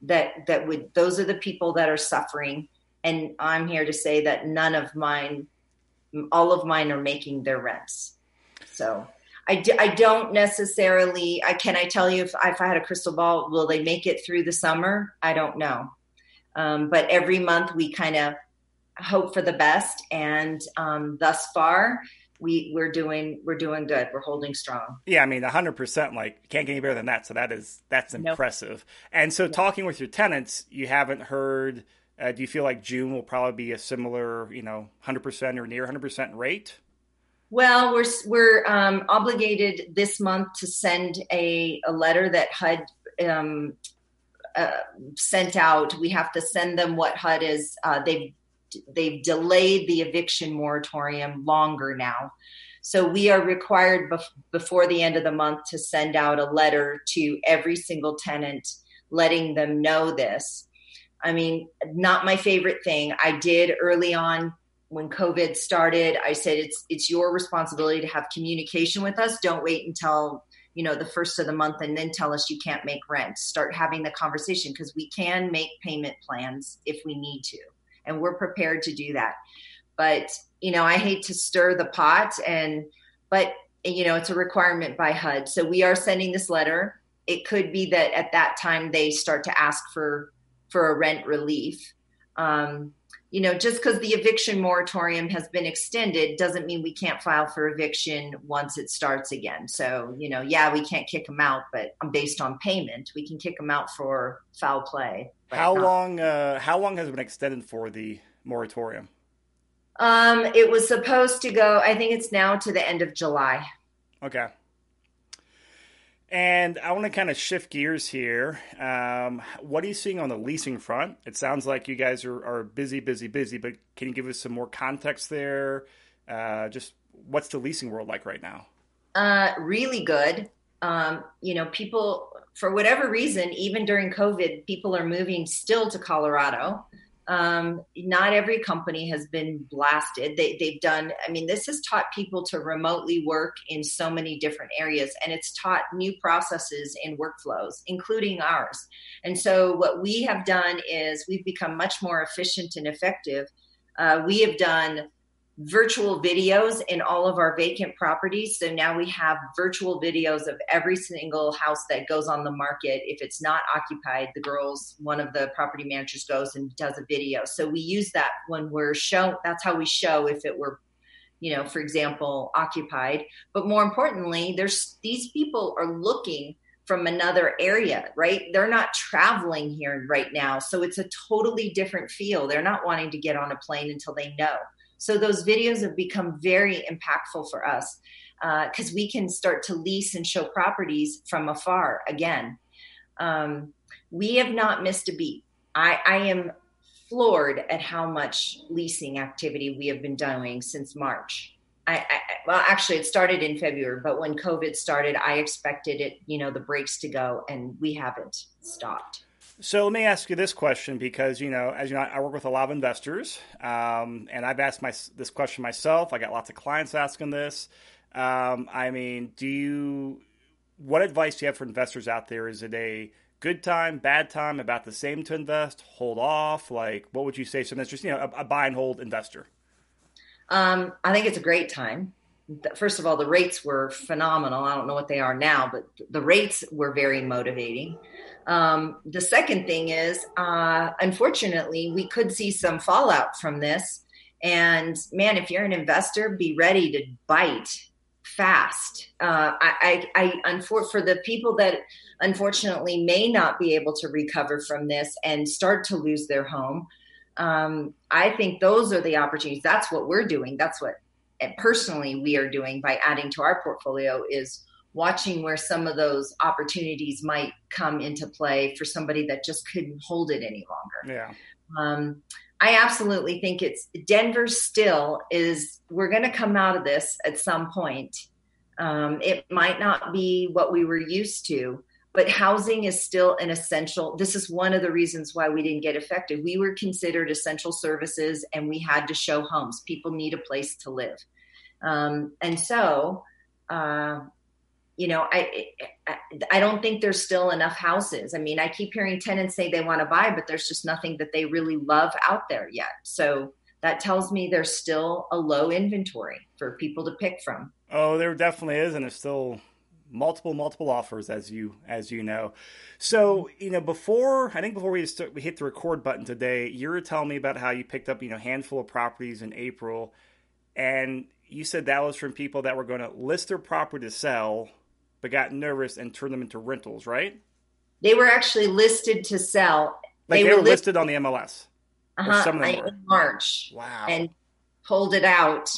that that would those are the people that are suffering and i'm here to say that none of mine all of mine are making their rents so I d- I don't necessarily i can i tell you if, if i had a crystal ball will they make it through the summer i don't know um, but every month we kind of hope for the best and um, thus far we we're doing we're doing good. We're holding strong. Yeah, I mean, hundred percent. Like can't get any better than that. So that is that's impressive. Nope. And so, talking with your tenants, you haven't heard. Uh, do you feel like June will probably be a similar, you know, hundred percent or near hundred percent rate? Well, we're we're um, obligated this month to send a a letter that HUD um, uh, sent out. We have to send them what HUD is. Uh, they've they've delayed the eviction moratorium longer now. So we are required bef- before the end of the month to send out a letter to every single tenant letting them know this. I mean, not my favorite thing. I did early on when COVID started. I said it's it's your responsibility to have communication with us. Don't wait until you know the first of the month and then tell us you can't make rent. Start having the conversation because we can make payment plans if we need to and we're prepared to do that. But, you know, I hate to stir the pot and, but, you know, it's a requirement by HUD. So we are sending this letter. It could be that at that time they start to ask for, for a rent relief. Um, you know, just because the eviction moratorium has been extended doesn't mean we can't file for eviction once it starts again. So, you know, yeah, we can't kick them out, but based on payment, we can kick them out for foul play. How not. long? Uh, how long has it been extended for the moratorium? Um, it was supposed to go. I think it's now to the end of July. Okay. And I want to kind of shift gears here. Um, what are you seeing on the leasing front? It sounds like you guys are, are busy, busy, busy, but can you give us some more context there? Uh, just what's the leasing world like right now? Uh, really good. Um, you know, people, for whatever reason, even during COVID, people are moving still to Colorado. Um, not every company has been blasted. They, they've done, I mean, this has taught people to remotely work in so many different areas, and it's taught new processes and workflows, including ours. And so, what we have done is we've become much more efficient and effective. Uh, we have done virtual videos in all of our vacant properties. So now we have virtual videos of every single house that goes on the market. If it's not occupied, the girls, one of the property managers goes and does a video. So we use that when we're show. That's how we show if it were, you know, for example, occupied. But more importantly, there's these people are looking from another area, right? They're not traveling here right now. So it's a totally different feel. They're not wanting to get on a plane until they know. So those videos have become very impactful for us because uh, we can start to lease and show properties from afar again. Um, we have not missed a beat. I, I am floored at how much leasing activity we have been doing since March. I, I, well, actually, it started in February, but when COVID started, I expected it, you know, the brakes to go, and we haven't stopped. So let me ask you this question because you know, as you know, I work with a lot of investors, um, and I've asked my this question myself. I got lots of clients asking this. Um, I mean, do you? What advice do you have for investors out there? Is it a good time, bad time, about the same to invest, hold off? Like, what would you say? So that's just you know, a, a buy and hold investor. Um, I think it's a great time. First of all, the rates were phenomenal. I don't know what they are now, but the rates were very motivating. Um, the second thing is, uh, unfortunately, we could see some fallout from this. And man, if you're an investor, be ready to bite fast. Uh, I, I, I for, for the people that unfortunately may not be able to recover from this and start to lose their home, um, I think those are the opportunities. That's what we're doing. That's what personally we are doing by adding to our portfolio is watching where some of those opportunities might come into play for somebody that just couldn't hold it any longer. Yeah. Um, I absolutely think it's Denver still is, we're going to come out of this at some point. Um, it might not be what we were used to, but housing is still an essential this is one of the reasons why we didn't get affected we were considered essential services and we had to show homes people need a place to live um, and so uh, you know I, I, I don't think there's still enough houses. I mean i keep hearing tenants say they want to buy but there's just nothing that they really love out there yet. So that tells me there's still a low inventory for people to pick from. Oh there definitely is and there's still multiple multiple offers as you as you know. So you know before i think before we start, we hit the record button today you were telling me about how you picked up you know handful of properties in april and you said that was from people that were going to list their property to sell but got nervous and turned them into rentals right? They were actually listed to sell. Like they, they were, listed, listed on the mls uh-huh, some of them were. in march. Wow. And pulled it out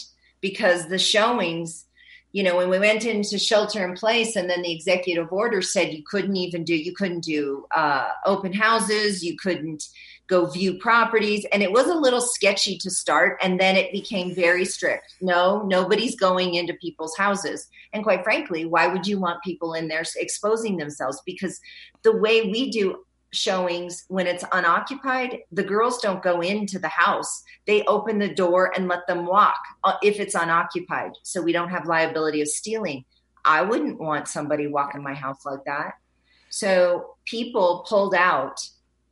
because the showings you know, when we went into shelter in place and then the executive order said you couldn't even do, you couldn't do uh, open houses, you couldn't go view properties. And it was a little sketchy to start. And then it became very strict. No, nobody's going into people's houses. And quite frankly, why would you want people in there exposing themselves? Because the way we do showings when it's unoccupied the girls don't go into the house they open the door and let them walk uh, if it's unoccupied so we don't have liability of stealing i wouldn't want somebody walking my house like that so people pulled out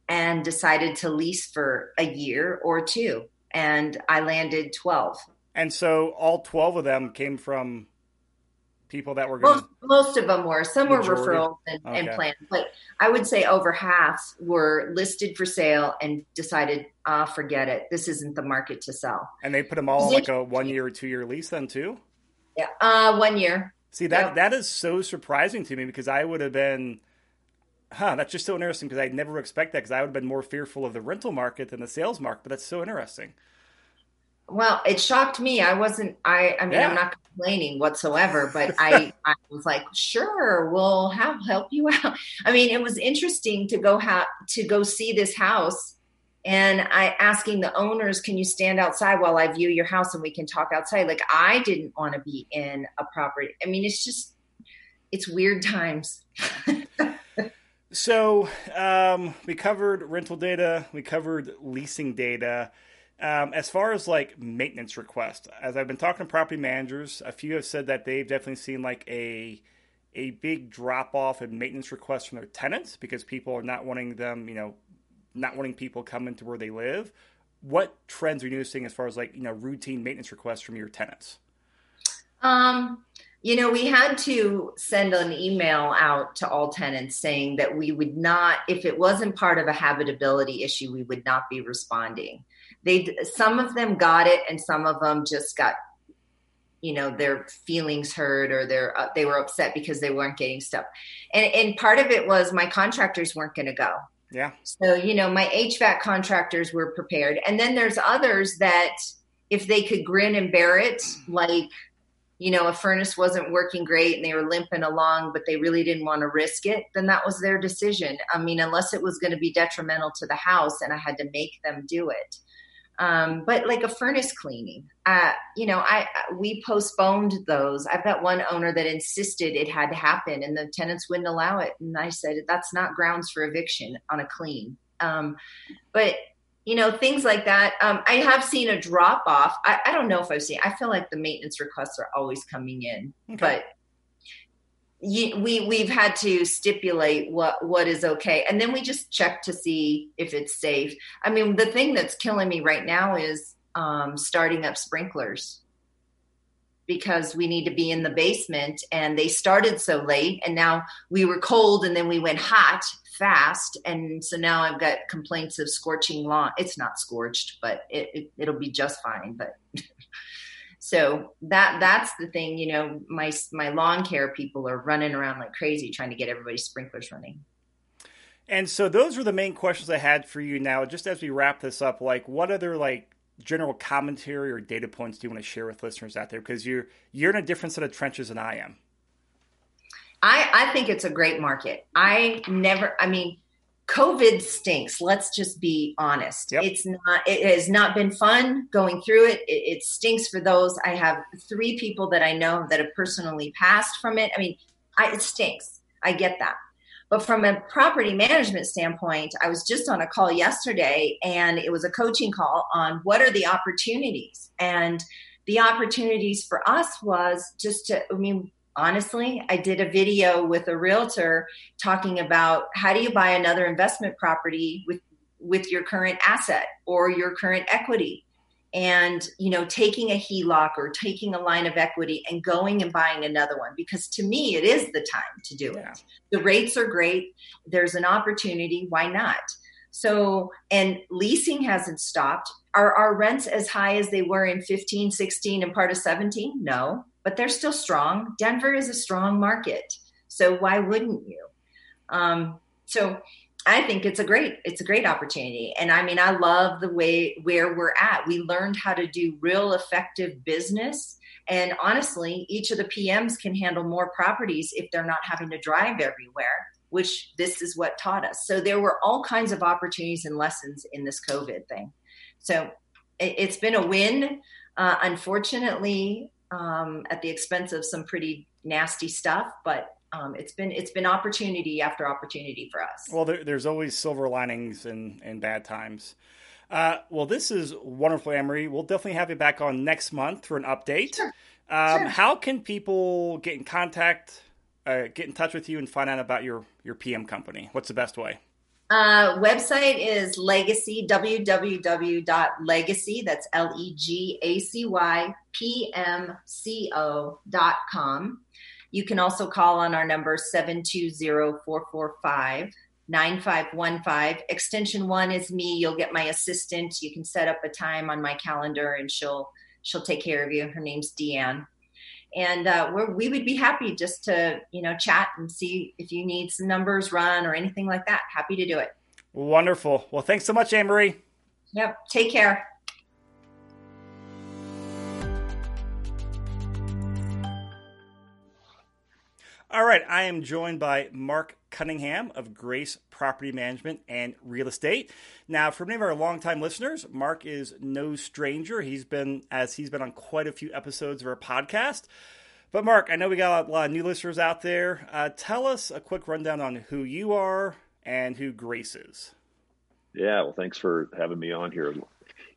and decided to lease for a year or two and i landed 12 and so all 12 of them came from people that were going most, most of them were. Some were referrals and, okay. and plans but i would say over half were listed for sale and decided ah forget it. This isn't the market to sell. And they put them all on like a one year or two year lease then too? Yeah uh one year. See that yep. that is so surprising to me because i would have been huh that's just so interesting because i'd never expect that because i would have been more fearful of the rental market than the sales market but that's so interesting well, it shocked me. I wasn't. I. I mean, yeah. I'm not complaining whatsoever, but [laughs] I. I was like, sure, we'll have help you [laughs] out. I mean, it was interesting to go have to go see this house, and I asking the owners, can you stand outside while I view your house and we can talk outside? Like I didn't want to be in a property. I mean, it's just, it's weird times. [laughs] so um, we covered rental data. We covered leasing data. Um, as far as like maintenance requests, as I've been talking to property managers, a few have said that they've definitely seen like a a big drop off in maintenance requests from their tenants because people are not wanting them, you know, not wanting people coming to where they live. what trends are you noticing as far as like you know routine maintenance requests from your tenants? Um, you know, we had to send an email out to all tenants saying that we would not, if it wasn't part of a habitability issue, we would not be responding. They, some of them got it, and some of them just got, you know, their feelings hurt or their uh, they were upset because they weren't getting stuff. And and part of it was my contractors weren't going to go. Yeah. So you know, my HVAC contractors were prepared, and then there's others that if they could grin and bear it, like you know, a furnace wasn't working great and they were limping along, but they really didn't want to risk it, then that was their decision. I mean, unless it was going to be detrimental to the house and I had to make them do it. Um, but like a furnace cleaning, uh, you know, I we postponed those. I've got one owner that insisted it had to happen, and the tenants wouldn't allow it. And I said that's not grounds for eviction on a clean. Um, but you know things like that. Um, i have seen a drop off. I, I, don't know if i've seen i feel like the maintenance requests are always coming in okay. but you, we we've had to stipulate what what is okay. And then we just check to see if it's safe. I mean the thing that's killing me right now is um, starting up sprinklers. Because we need to be in the basement and they started so late and now we were cold and then we went hot fast. And so now i've got complaints of scorching lawn. It's not scorched but it, it, will be just fine. But [laughs] so that that's the thing you know my my lawn care people are running around like crazy trying to get everybody's sprinklers running. And so those were the main questions i had for you now. Just as we wrap this up like what other like general commentary or data points do you want to share with listeners out there? Because you're you're in a different set of trenches than i am I, I think it's a great market. I never, I mean, COVID stinks. Let's just be honest. Yep. It's not, it has not been fun going through it. it. It stinks for those. I have three people that I know that have personally passed from it. I mean, I, it stinks. I get that. But from a property management standpoint, I was just on a call yesterday and it was a coaching call on what are the opportunities. And the opportunities for us was just to, I mean, honestly i did a video with a realtor talking about how do you buy another investment property with with your current asset or your current equity? And you know taking a HELOC or taking a line of equity and going and buying another one because to me it is the time to do yeah. it the rates are great. There's an opportunity. Why not? So and leasing hasn't stopped. Are our rents as high as they were in 15 16 and part of 17 no but they're still strong. Denver is a strong market, so why wouldn't you? Um, so I think it's a great it's a great opportunity, and I mean I love the way where we're at. We learned how to do real effective business. And honestly, each of the PMs can handle more properties if they're not having to drive everywhere, which this is what taught us. So there were all kinds of opportunities and lessons in this COVID thing. So it, has been a win. Uh, unfortunately, um, at the expense of some pretty nasty stuff, but um, it's been it's been opportunity after opportunity for us. Well, there, there's always silver linings in, in bad times. Uh, well, this is wonderful, Anne Marie. We'll definitely have you back on next month for an update. Sure. Um, sure. How can people get in contact, uh, get in touch with you, and find out about your your PM company? What's the best way? Uh, website is legacy, www.legacy, that's L E G A C Y P M C O dot com. You can also call on our number 720 445 9515. Extension one is me. You'll get my assistant. You can set up a time on my calendar and she'll she'll take care of you. Her name's Deanne and uh, we would be happy just to you know chat and see if you need some numbers run or anything like that. Happy to do it. Wonderful. Well thanks so much Anne Marie. yep. Take care. All right. I am joined by mark Cunningham of Grace Property Management and Real Estate. Now, for many of our longtime listeners, Mark is no stranger. He's been as he's been on quite a few episodes of our podcast. But Mark, I know we got a lot of new listeners out there. Uh, tell us a quick rundown on who you are and who Grace is. Yeah, well, thanks for having me on here.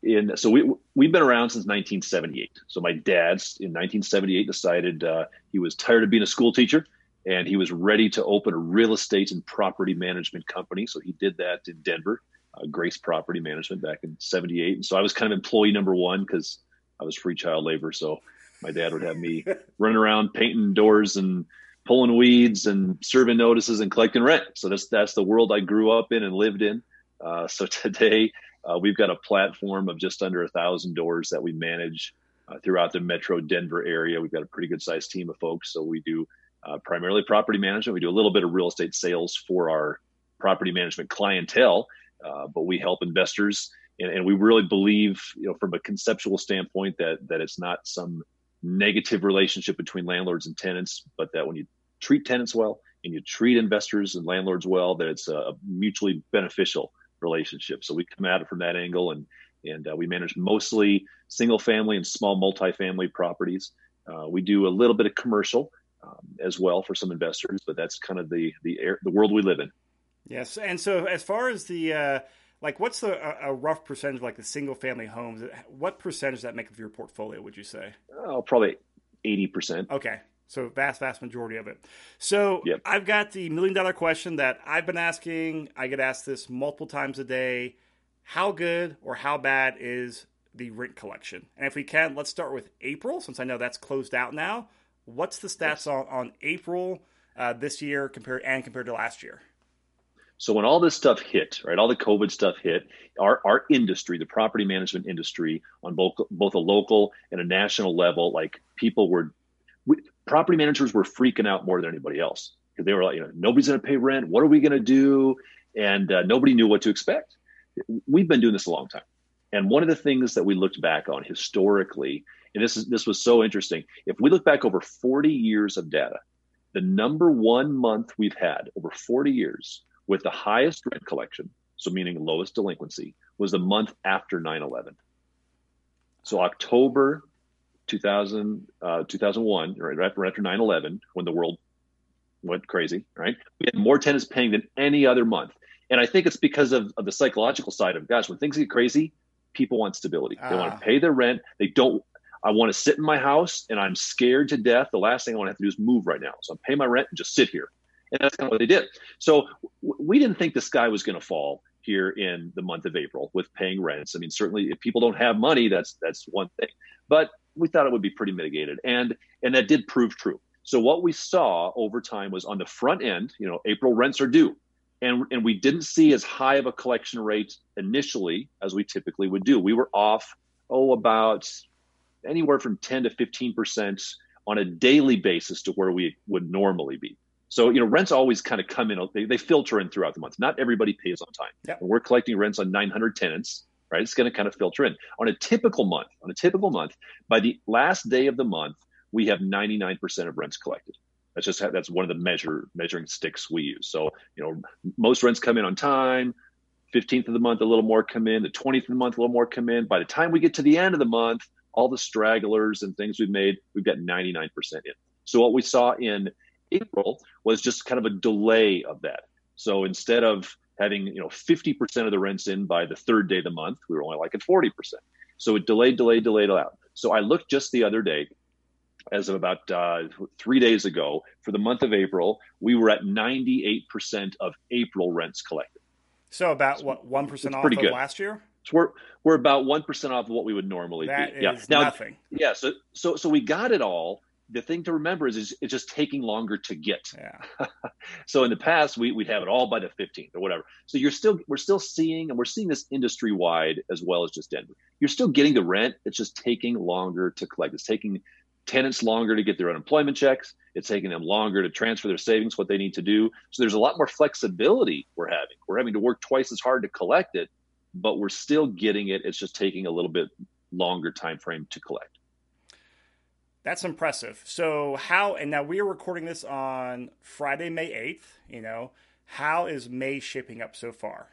In so we we've been around since 1978. So my dad in 1978 decided uh, he was tired of being a school teacher and he was ready to open a real estate and property management company. So he did that in Denver. uh, Grace Property Management back in '78, and so I was kind of employee number one because I was free child labor. So my dad would have me [laughs] running around painting doors and pulling weeds and serving notices and collecting rent. So that's that's the world I grew up in and lived in. Uh, so [laughs] today uh, we've got a platform of just under a thousand doors that we manage uh, throughout the Metro Denver area. We've got a pretty good sized team of folks. So we do uh, primarily property management. We do a little bit of real estate sales for our property management clientele, uh, but we help investors. And, and, we really believe, you know, from a conceptual standpoint, that that it's not some negative relationship between landlords and tenants, but that when you treat tenants well and you treat investors and landlords well, that it's a mutually beneficial relationship. So we come at it from that angle, and and uh, we manage mostly single family and small multifamily properties. Uh, we do a little bit of commercial um, as well for some investors, but that's kind of the the air, the world we live in. Yes, and so as far as the uh, like, what's the a, rough percentage of like the single family homes? What percentage does that make of your portfolio? Would you say? Oh, probably eighty percent. Okay, so vast, vast majority of it. So yep. I've got the million dollar question that I've been asking. I get asked this multiple times a day. How good or how bad is the rent collection? And if we can, let's start with April, since I know that's closed out now. What's the stats on, on April uh, this year compared and compared to last year? So when all this stuff hit, right, all the COVID stuff hit, our, our industry, the property management industry, on both both a local and a national level, like people were, we, property managers were freaking out more than anybody else because they were like, you know, nobody's going to pay rent. What are we going to do? And uh, nobody knew what to expect. We've been doing this a long time, and one of the things that we looked back on historically, and this is this was so interesting. If we look back over 40 years of data, the number one month we've had over 40 years with the highest rent collection, so meaning lowest delinquency, was the month after 9 11. So October 2000, uh, 2001, right, right after 9 11, when the world went crazy, right? We had more tenants paying than any other month. And I think it's because of, of the psychological side of, gosh, when things get crazy, people want stability. They want to ah. pay their rent. They don't, I want to sit in my house and I'm scared to death. The last thing I want to have to do is move right now. So I'm paying my rent and just sit here. And that's kind of what they did. So we didn't think the sky was going to fall here in the month of April with paying rents. I mean, certainly if people don't have money, that's that's one thing. But we thought it would be pretty mitigated, and and that did prove true. So what we saw over time was on the front end, you know, April rents are due, and and we didn't see as high of a collection rate initially as we typically would do. We were off oh about anywhere from 10 to 15 percent on a daily basis to where we would normally be. So, you know, rents always kind of come in, they, they filter in throughout the month. Not everybody pays on time. Yep. we're collecting rents on 900 tenants, right? It's going to kind of filter in. On a typical month, on a typical month, by the last day of the month, we have 99% of rents collected. That's just that's one of the measure measuring sticks we use. So, you know, most rents come in on time. 15th of the month, a little more come in. The 20th of the month, a little more come in. By the time we get to the end of the month, all the stragglers and things we've made, we've got 99% in. So what we saw in April was just kind of a delay of that. So instead of having you know 50% of the rents in by the third day of the month, we were only like at 40%. So it delayed, delayed, delayed out. So I looked just the other day, as of about uh, three days ago, for the month of April, we were at 98% of April rents collected. So about what one percent off of good. last year? So we're we're about one percent off of what we would normally that be. yeah, now, nothing. Yeah, so so so we got it all the thing to remember is, is it's just taking longer to get. Yeah. [laughs] so in the past, we, we'd have it all by the 15th or whatever. So you're still, we're still seeing, and we're seeing this industry wide as well as just Denver. You're still getting the rent. It's just taking longer to collect. It's taking tenants longer to get their unemployment checks. It's taking them longer to transfer their savings, what they need to do. So there's a lot more flexibility we're having. We're having to work twice as hard to collect it, but we're still getting it. It's just taking a little bit longer time frame to collect. That's impressive. So how and now we are recording this on Friday, May 8th, you know. How is May shaping up so far?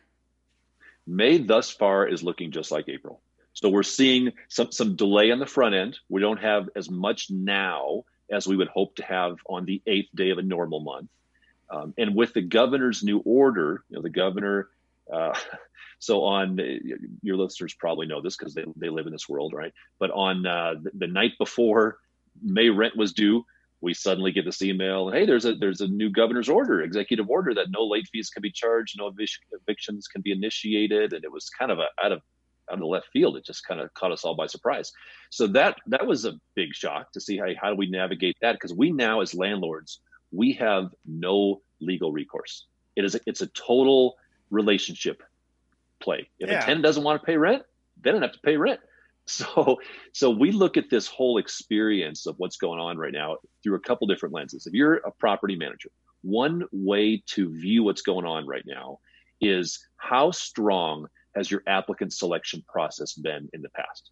May thus far is looking just like April. So we're seeing some some delay on the front end. We don't have as much now as we would hope to have on the eighth day of a normal month. Um, and with the governor's new order, you know, the governor. Uh, so on your listeners probably know this because they, they live in this world, right? But on uh, the, the night before May rent was due. we suddenly get this email, hey, there's a there's a new governor's order, executive order that no late fees can be charged, no evictions can be initiated, and it was kind of a out of out of the left field. It just kind of caught us all by surprise. So that that was a big shock to see how how do we navigate that because we now as landlords we have no legal recourse. It is a, it's a total relationship play. If yeah. a tenant doesn't want to pay rent, they don't have to pay rent. [laughs] So, so we look at this whole experience of what's going on right now through a couple different lenses. If you're a property manager, one way to view what's going on right now is how strong has your applicant selection process been in the past?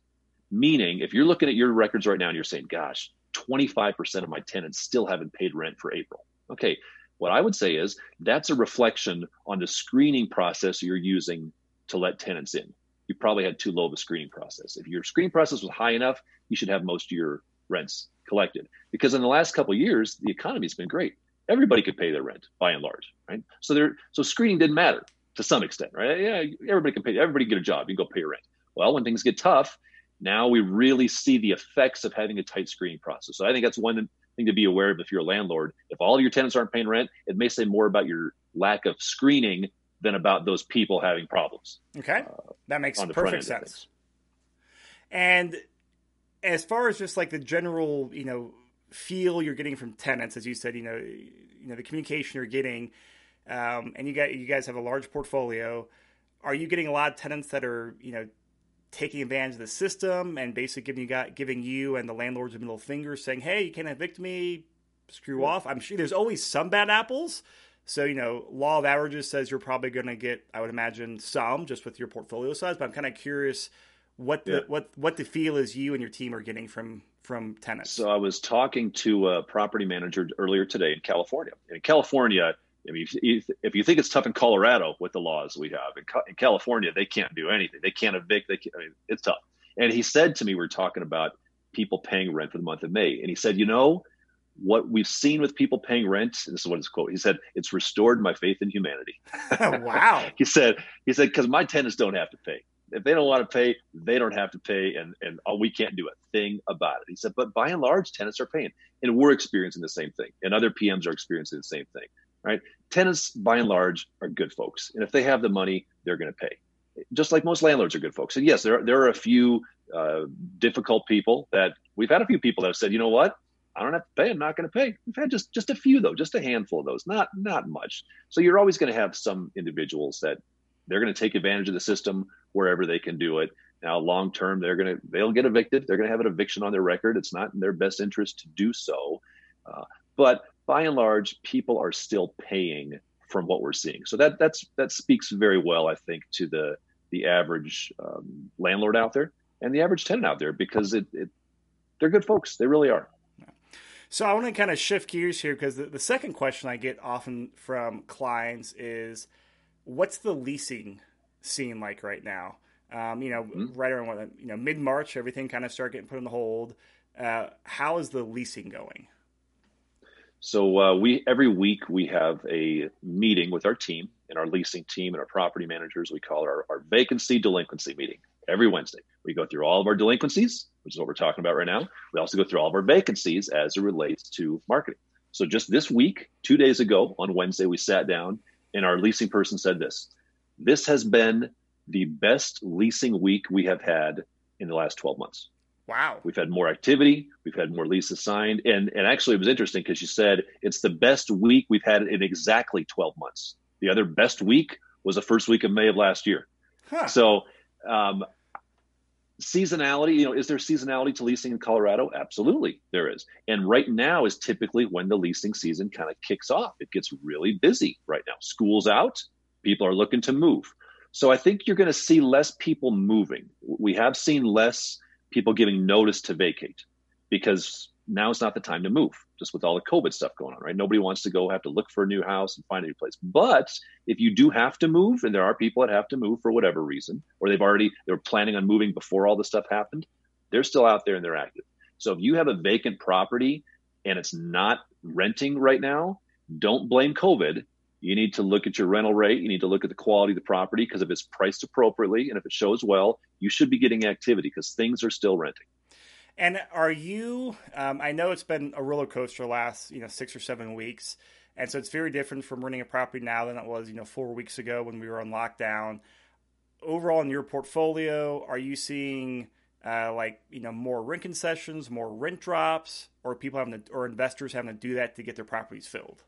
Meaning, if you're looking at your records right now and you're saying, gosh, 25% of my tenants still haven't paid rent for April. Okay, what I would say is that's a reflection on the screening process you're using to let tenants in you probably had too low of a screening process. If your screening process was high enough, you should have most of your rents collected. Because in the last couple years, the economy's been great. Everybody could pay their rent by and large, right? So there, so screening didn't matter to some extent, right? Yeah, everybody can pay. Everybody get a job. You can go pay your rent. Well, when things get tough, now we really see the effects of having a tight screening process. So I think that's one thing to be aware of if you're a landlord. If all your tenants aren't paying rent, it may say more about your lack of screening than about those people having problems. Okay, uh, that makes perfect sense. And as far as just like the general, you know, feel you're getting from tenants, as you said, you know, you know the communication you're getting, um, and you got you guys have a large portfolio. Are you getting a lot of tenants that are, you know, taking advantage of the system and basically giving you got giving you and the landlords a middle finger, saying, "Hey, you can't evict me, screw off." I'm sure there's always some bad apples, so, you know, law of averages says you're probably going to get, I would imagine, some just with your portfolio size. But I'm kind of curious what the yeah. what what the feel is you and your team are getting from from tenants. So I was talking to a property manager earlier today in California. In California, I mean, if you think it's tough in Colorado with the laws we have, in California they can't do anything. They can't evict. They can't, I mean, it's tough. And he said to me, we are talking about people paying rent for the month of May, and he said, you know, what we've seen with people paying rent, this is what his quote. He said, "It's restored my faith in humanity." [laughs] wow. [laughs] he said, he said, because my tenants don't have to pay. If they don't want to pay, they don't have to pay, and and oh, we can't do a thing about it. He said, but by and large, tenants are paying, and we're experiencing the same thing, and other PMs are experiencing the same thing. Right? Tenants, by and large, are good folks, and if they have the money, they're going to pay. Just like most landlords are good folks. And yes, there are, there are a few uh, difficult people that we've had a few people that have said, you know what, I don't have to pay. I'm not going to pay. We've had just just a few though, just a handful of those, not not much. So you're always going to have some individuals that they're going to take advantage of the system wherever they can do it. Now, long term, they're going to they'll get evicted. They're going to have an eviction on their record. It's not in their best interest to do so. Uh, but by and large, people are still paying from what we're seeing. So that that's that speaks very well, I think, to the the average um, landlord out there and the average tenant out there because it, it they're good folks. They really are. So I want to kind of shift gears here because the, the second question I get often from clients is, "What's the leasing scene like right now?" Um, you know, mm-hmm. right around you know mid March, everything kind of started getting put on the hold. Uh, how is the leasing going? So uh, we every week we have a meeting with our team and our leasing team and our property managers. We call it our, our vacancy delinquency meeting every Wednesday. We go through all of our delinquencies, which is what we're talking about right now. We also go through all of our vacancies as it relates to marketing. So just this week, two days ago on Wednesday, we sat down and our leasing person said this This has been the best leasing week we have had in the last 12 months. Wow. We've had more activity. We've had more leases signed. And, and actually, it was interesting because you said it's the best week we've had in exactly 12 months. The other best week was the first week of May of last year. Huh. So um, seasonality you know is there seasonality to leasing in colorado? Absolutely there is. And right now is typically when the leasing season kind of kicks off. It gets really busy right now. School's out people are looking to move. So i think you're going to see less people moving. We have seen less people giving notice to vacate because now is not the time to move, just with all the COVID stuff going on, right? Nobody wants to go have to look for a new house and find a new place. But if you do have to move, and there are people that have to move for whatever reason, or they've already they were planning on moving before all this stuff happened, they're still out there and they're active. So if you have a vacant property and it's not renting right now, don't blame COVID. You need to look at your rental rate. You need to look at the quality of the property because if it's priced appropriately and if it shows well, you should be getting activity because things are still renting. And are you? Um, I know it's been a roller coaster last you know six or seven weeks, and so it's very different from renting a property now than it was you know four weeks ago when we were on lockdown. Overall, in your portfolio, are you seeing uh, like you know more rent concessions, more rent drops, or people having to, or investors having to do that to get their properties filled?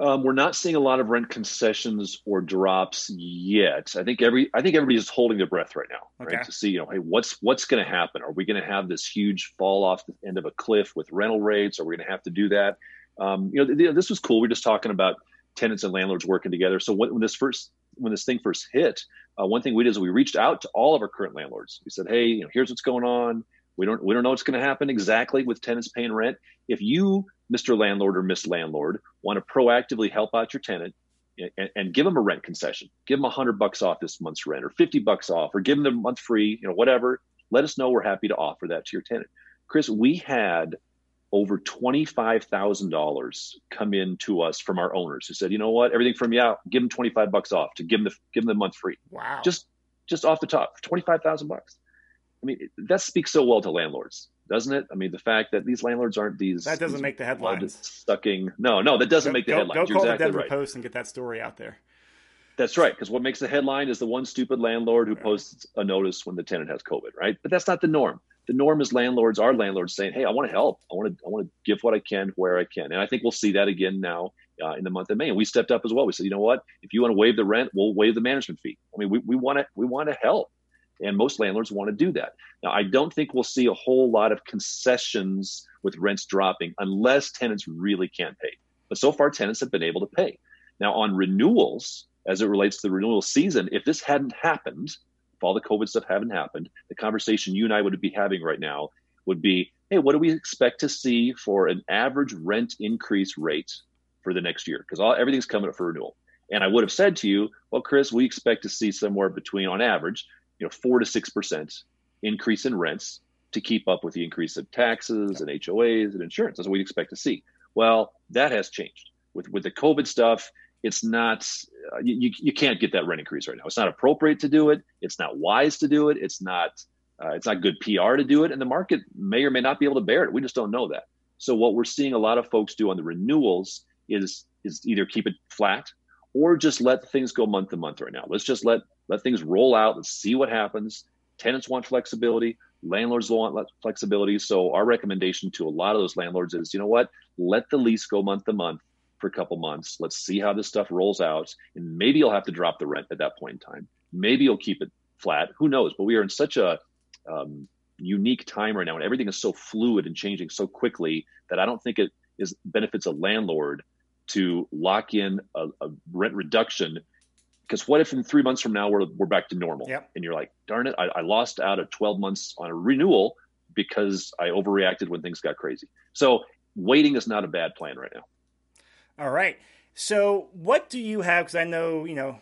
Um, we're not seeing a lot of rent concessions or drops yet. I think every I think everybody's just holding their breath right now, right? To see, you know, hey, what's what's going to happen? Are we going to have this huge fall off the end of a cliff with rental rates? Are we going to have to do that? Um, you know, th- this was cool. We are just talking about tenants and landlords working together. So when, when this first when this thing first hit, uh, one thing we did is we reached out to all of our current landlords. We said, hey, you know, here's what's going on. We don't we don't know what's going to happen exactly with tenants paying rent. If you Mr. Landlord or Miss Landlord want to proactively help out your tenant and, and give them a rent concession, give them a hundred bucks off this month's rent or 50 bucks off or give them the month free, you know, whatever, let us know. We're happy to offer that to your tenant. Chris, we had over $25,000 come in to us from our owners who said, you know what, everything from you out, give them 25 bucks off to give them the, give them the month free. Wow. Just, just off the top, 25,000 bucks. I mean, that speaks so well to landlords doesn't it? I mean, the fact that these landlords aren't these that doesn't these make the headlines. Sucking. No, no, that doesn't go, make the go, headlines. Go You're call exactly the Denver right. Post and get that story out there. That's right, because what makes the headline is the one stupid landlord who posts a notice when the tenant has COVID, right? But that's not the norm. The norm is landlords, our landlords, saying, "Hey, I want to help. I want to, I want to give what I can where I can." And I think we'll see that again now uh, in the month of May. And we stepped up as well. We said, "You know what? If you want to waive the rent, we'll waive the management fee." I mean, we, we want to we want to help and most landlords want to do that. Now, I don't think we'll see a whole lot of concessions with rents dropping unless tenants really can't pay. But so far, tenants have been able to pay. Now, on renewals, as it relates to the renewal season, if this hadn't happened, if all the COVID stuff hadn't happened, the conversation you and I would be having right now would be, hey, what do we expect to see for an average rent increase rate for the next year? Because everything's coming up for renewal. And I would have said to you, well, Chris, we expect to see somewhere between, on average, you know, four to six percent increase in rents to keep up with the increase of taxes and HOAs and insurance. That's what we'd expect to see. Well, that has changed with with the COVID stuff. It's not uh, you, you can't get that rent increase right now. It's not appropriate to do it. It's not wise to do it. It's not uh, it's not good PR to do it, and the market may or may not be able to bear it. We just don't know that. So what we're seeing a lot of folks do on the renewals is is either keep it flat or just let things go month to month right now. Let's just let let things roll out. Let's see what happens. Tenants want flexibility. Landlords want flexibility. So our recommendation to a lot of those landlords is, you know what? Let the lease go month to month for a couple months. Let's see how this stuff rolls out, and maybe you'll have to drop the rent at that point in time. Maybe you'll keep it flat. Who knows? But we are in such a um, unique time right now, and everything is so fluid and changing so quickly that I don't think it is benefits a landlord to lock in a, a rent reduction because what if in three months from now we're, we're back to normal? Yep. and you're like darn it I, I, lost out of 12 months on a renewal because i overreacted when things got crazy. So waiting is not a bad plan right now. All right. So what do you have? Because i know you know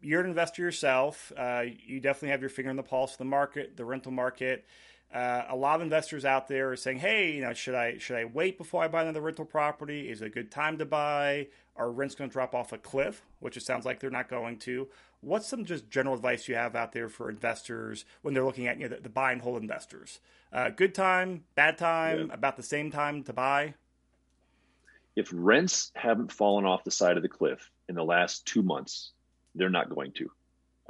you're an investor yourself. Uh, you definitely have your finger in the pulse of the market the rental market uh, a lot of investors out there are saying, "Hey, you know, should I should I wait before I buy another rental property? Is it a good time to buy? Are rents going to drop off a cliff?" Which it sounds like they're not going to. What's some just general advice you have out there for investors when they're looking at you know, the, the buy and hold investors? Uh, good time, bad time, yeah. about the same time to buy. If rents haven't fallen off the side of the cliff in the last two months, they're not going to.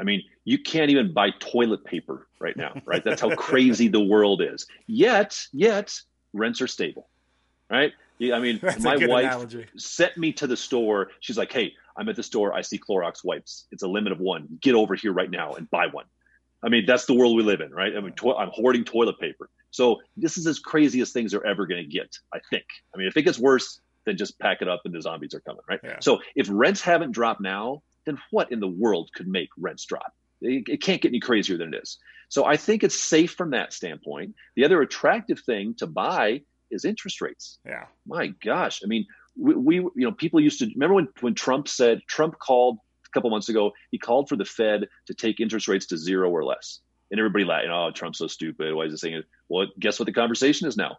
I mean, you can't even buy toilet paper right now, right? That's how [laughs] crazy the world is. Yet, yet rents are stable, right? I mean, That's my wife analogy. sent me to the store. She's like, "Hey, I'm at the store. I see Clorox wipes. It's a limit of one. Get over here right now and buy one." I mean, that's the world we live in, right? I mean, to- I'm hoarding toilet paper. So this is as crazy as things are ever going to get. I think. I mean, if it gets worse, then just pack it up and the zombies are coming, right? Yeah. So if rents haven't dropped now, then what in the world could make rents drop? It, it, can't get any crazier than it is. So I think it's safe from that standpoint. The other attractive thing to buy is interest rates. Yeah. My gosh, I mean, we, we you know people used to remember when when Trump said Trump called a couple months ago. He called for the Fed to take interest rates to zero or less, and everybody laughed. Oh, Trump's so stupid. Why is he saying it? Well, guess what the conversation is now?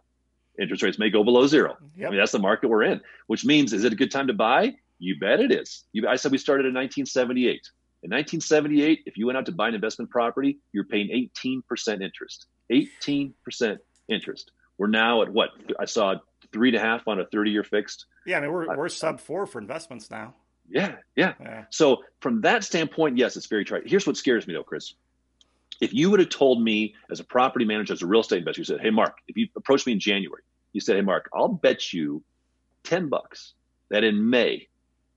Interest rates may go below zero. Yep. I mean, that's the market we're in. Which means, is it a good time to buy? You bet it is. You, I said we started in 1978. In 1978, if you went out to buy an investment property, you're paying 18% interest. 18% interest. We're now at what I saw three and a half on a 30 year fixed. Yeah, I mean we're we're sub four for investments now. Yeah, yeah, Yeah. So from that standpoint, yes, it's very trite. Here's what scares me though, Chris. If you would have told me as a property manager, as a real estate investor, you said, Hey Mark, if you approached me in January, you said, Hey Mark, I'll bet you 10 bucks that in May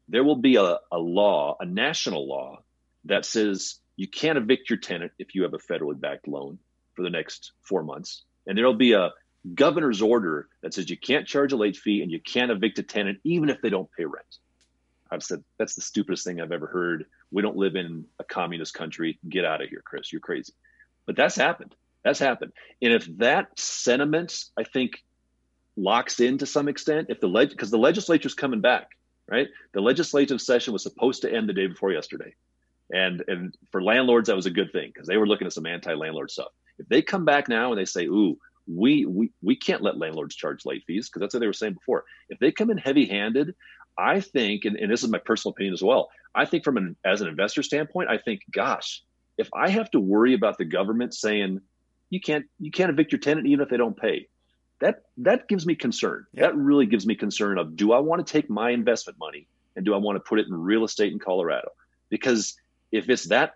there will be a, a law, a national law that says you can't evict your tenant if you have a federally backed loan for the next four months. And there'll be a governor's order that says you can't charge a late fee and you can't evict a tenant even if they don't pay rent. I've said that's the stupidest thing I've ever heard. We don't live in a communist country. Get out of here, Chris. You're crazy. But that's happened. That's happened. And if that sentiment, I think, locks in to some extent, if the leg because the legislature's coming back, right? The legislative session was supposed to end the day before yesterday. And and for landlords, that was a good thing because they were looking at some anti-landlord stuff. If they come back now and they say, ooh, we we, we can't let landlords charge late fees because that's what they were saying before. If they come in heavy-handed, I think, and, and this is my personal opinion as well, I think from an as an investor standpoint, I think, gosh, if I have to worry about the government saying you can't you can't evict your tenant even if they don't pay, that that gives me concern. That really gives me concern of do I want to take my investment money and do I want to put it in real estate in Colorado? Because if it's that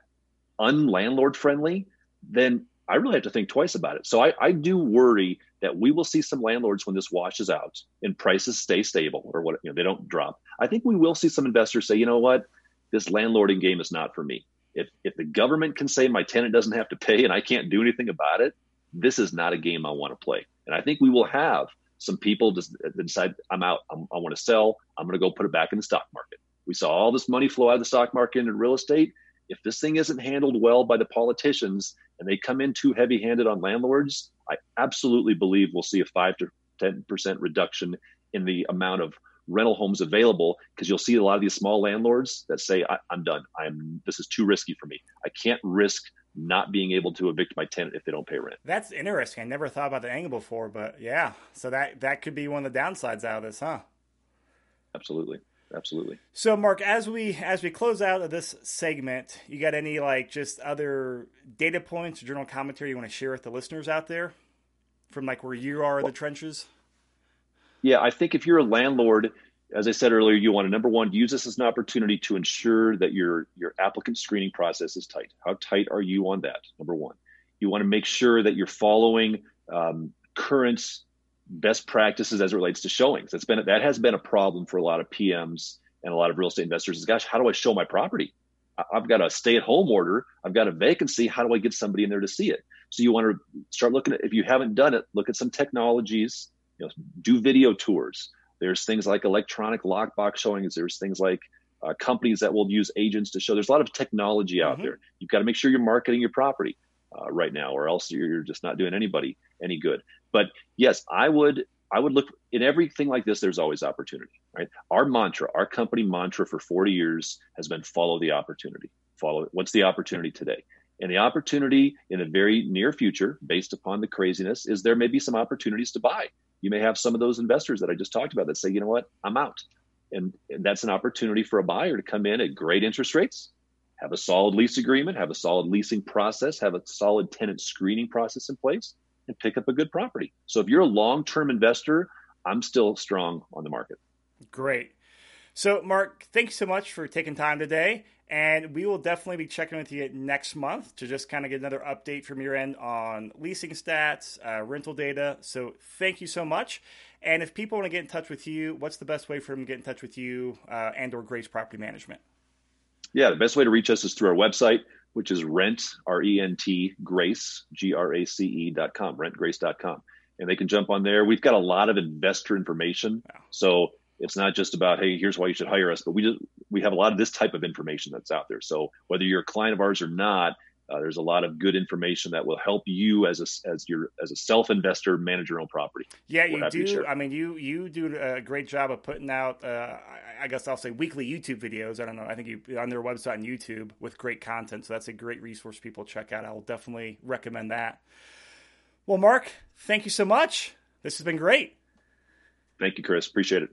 unlandlord friendly, then I really have to think twice about it. So I, I do worry that we will see some landlords when this washes out and prices stay stable or what you know they don't drop. I think we will see some investors say, you know what, this landlording game is not for me. If if the government can say my tenant doesn't have to pay and I can't do anything about it, this is not a game I want to play. And I think we will have some people just decide I'm out. I'm, I want to sell. I'm going to go put it back in the stock market. We saw all this money flow out of the stock market into real estate. If this thing isn't handled well by the politicians and they come in too heavy handed on landlords, I absolutely believe we'll see a five to 10% reduction in the amount of rental homes available because you'll see a lot of these small landlords that say, I, I'm done. I'm, this is too risky for me. I can't risk not being able to evict my tenant if they don't pay rent. That's interesting. I never thought about the angle before, but yeah. So that that could be one of the downsides out of this, huh? Absolutely. Absolutely. So Mark, as we as we close out of this segment, you got any like just other data points or journal commentary you want to share with the listeners out there from like where you are in the trenches? Yeah, I think if you're a landlord, as I said earlier, you want to number one use this as an opportunity to ensure that your your applicant screening process is tight. How tight are you on that? Number one, you want to make sure that you're following um, current best practices as it relates to showings. That's been that has been a problem for a lot of PMs and a lot of real estate investors. Is gosh, how do I show my property? I've got a stay-at-home order. I've got a vacancy. How do I get somebody in there to see it? So you want to start looking at if you haven't done it, look at some technologies. You know, do video tours. There's things like electronic lockbox showings. There's things like uh, companies that will use agents to show. There's a lot of technology out Mhm. there. You've got to make sure you're marketing your property uh, right now, or else you're just not doing anybody any good. But yes, I would I would look in everything like this. There's always opportunity, right? Our mantra, our company mantra for 40 years has been follow the opportunity. Follow it. What's the opportunity today? And the opportunity in the very near future, based upon the craziness, is there may be some opportunities to buy. You may have some of those investors that I just talked about that say, you know what, I'm out. And, and that's an opportunity for a buyer to come in at great interest rates, have a solid lease agreement, have a solid leasing process, have a solid tenant screening process in place, and pick up a good property. So if you're a long term investor, I'm still strong on the market. Great. So, Mark, thanks so much for taking time today. And we will definitely be checking with you next month to just kind of get another update from your end on leasing stats, uh, rental data. So, thank you so much. And if people want to get in touch with you, what's the best way for them to get in touch with you uh, and or Grace Property Management? Yeah, the best way to reach us is through our website, which is rent, R E N T, grace, G R A C E dot com, rentgrace.com. And they can jump on there. We've got a lot of investor information. Wow. So it's not just about, hey, here's why you should hire us, but we just, we have a lot of this type of information that's out there. So whether you're a client of ours or not, uh, there's a lot of good information that will help you as a as your as a self investor manage your own property. Yeah, you do. I mean, you you do a great job of putting out. Uh, I- I guess I'll say weekly YouTube videos. I don't know. I think you on their website and YouTube with great content. So that's a great resource people check out. I'll definitely recommend that. Well, Mark, thank you so much. This has been great. Thank you, Chris. Appreciate it.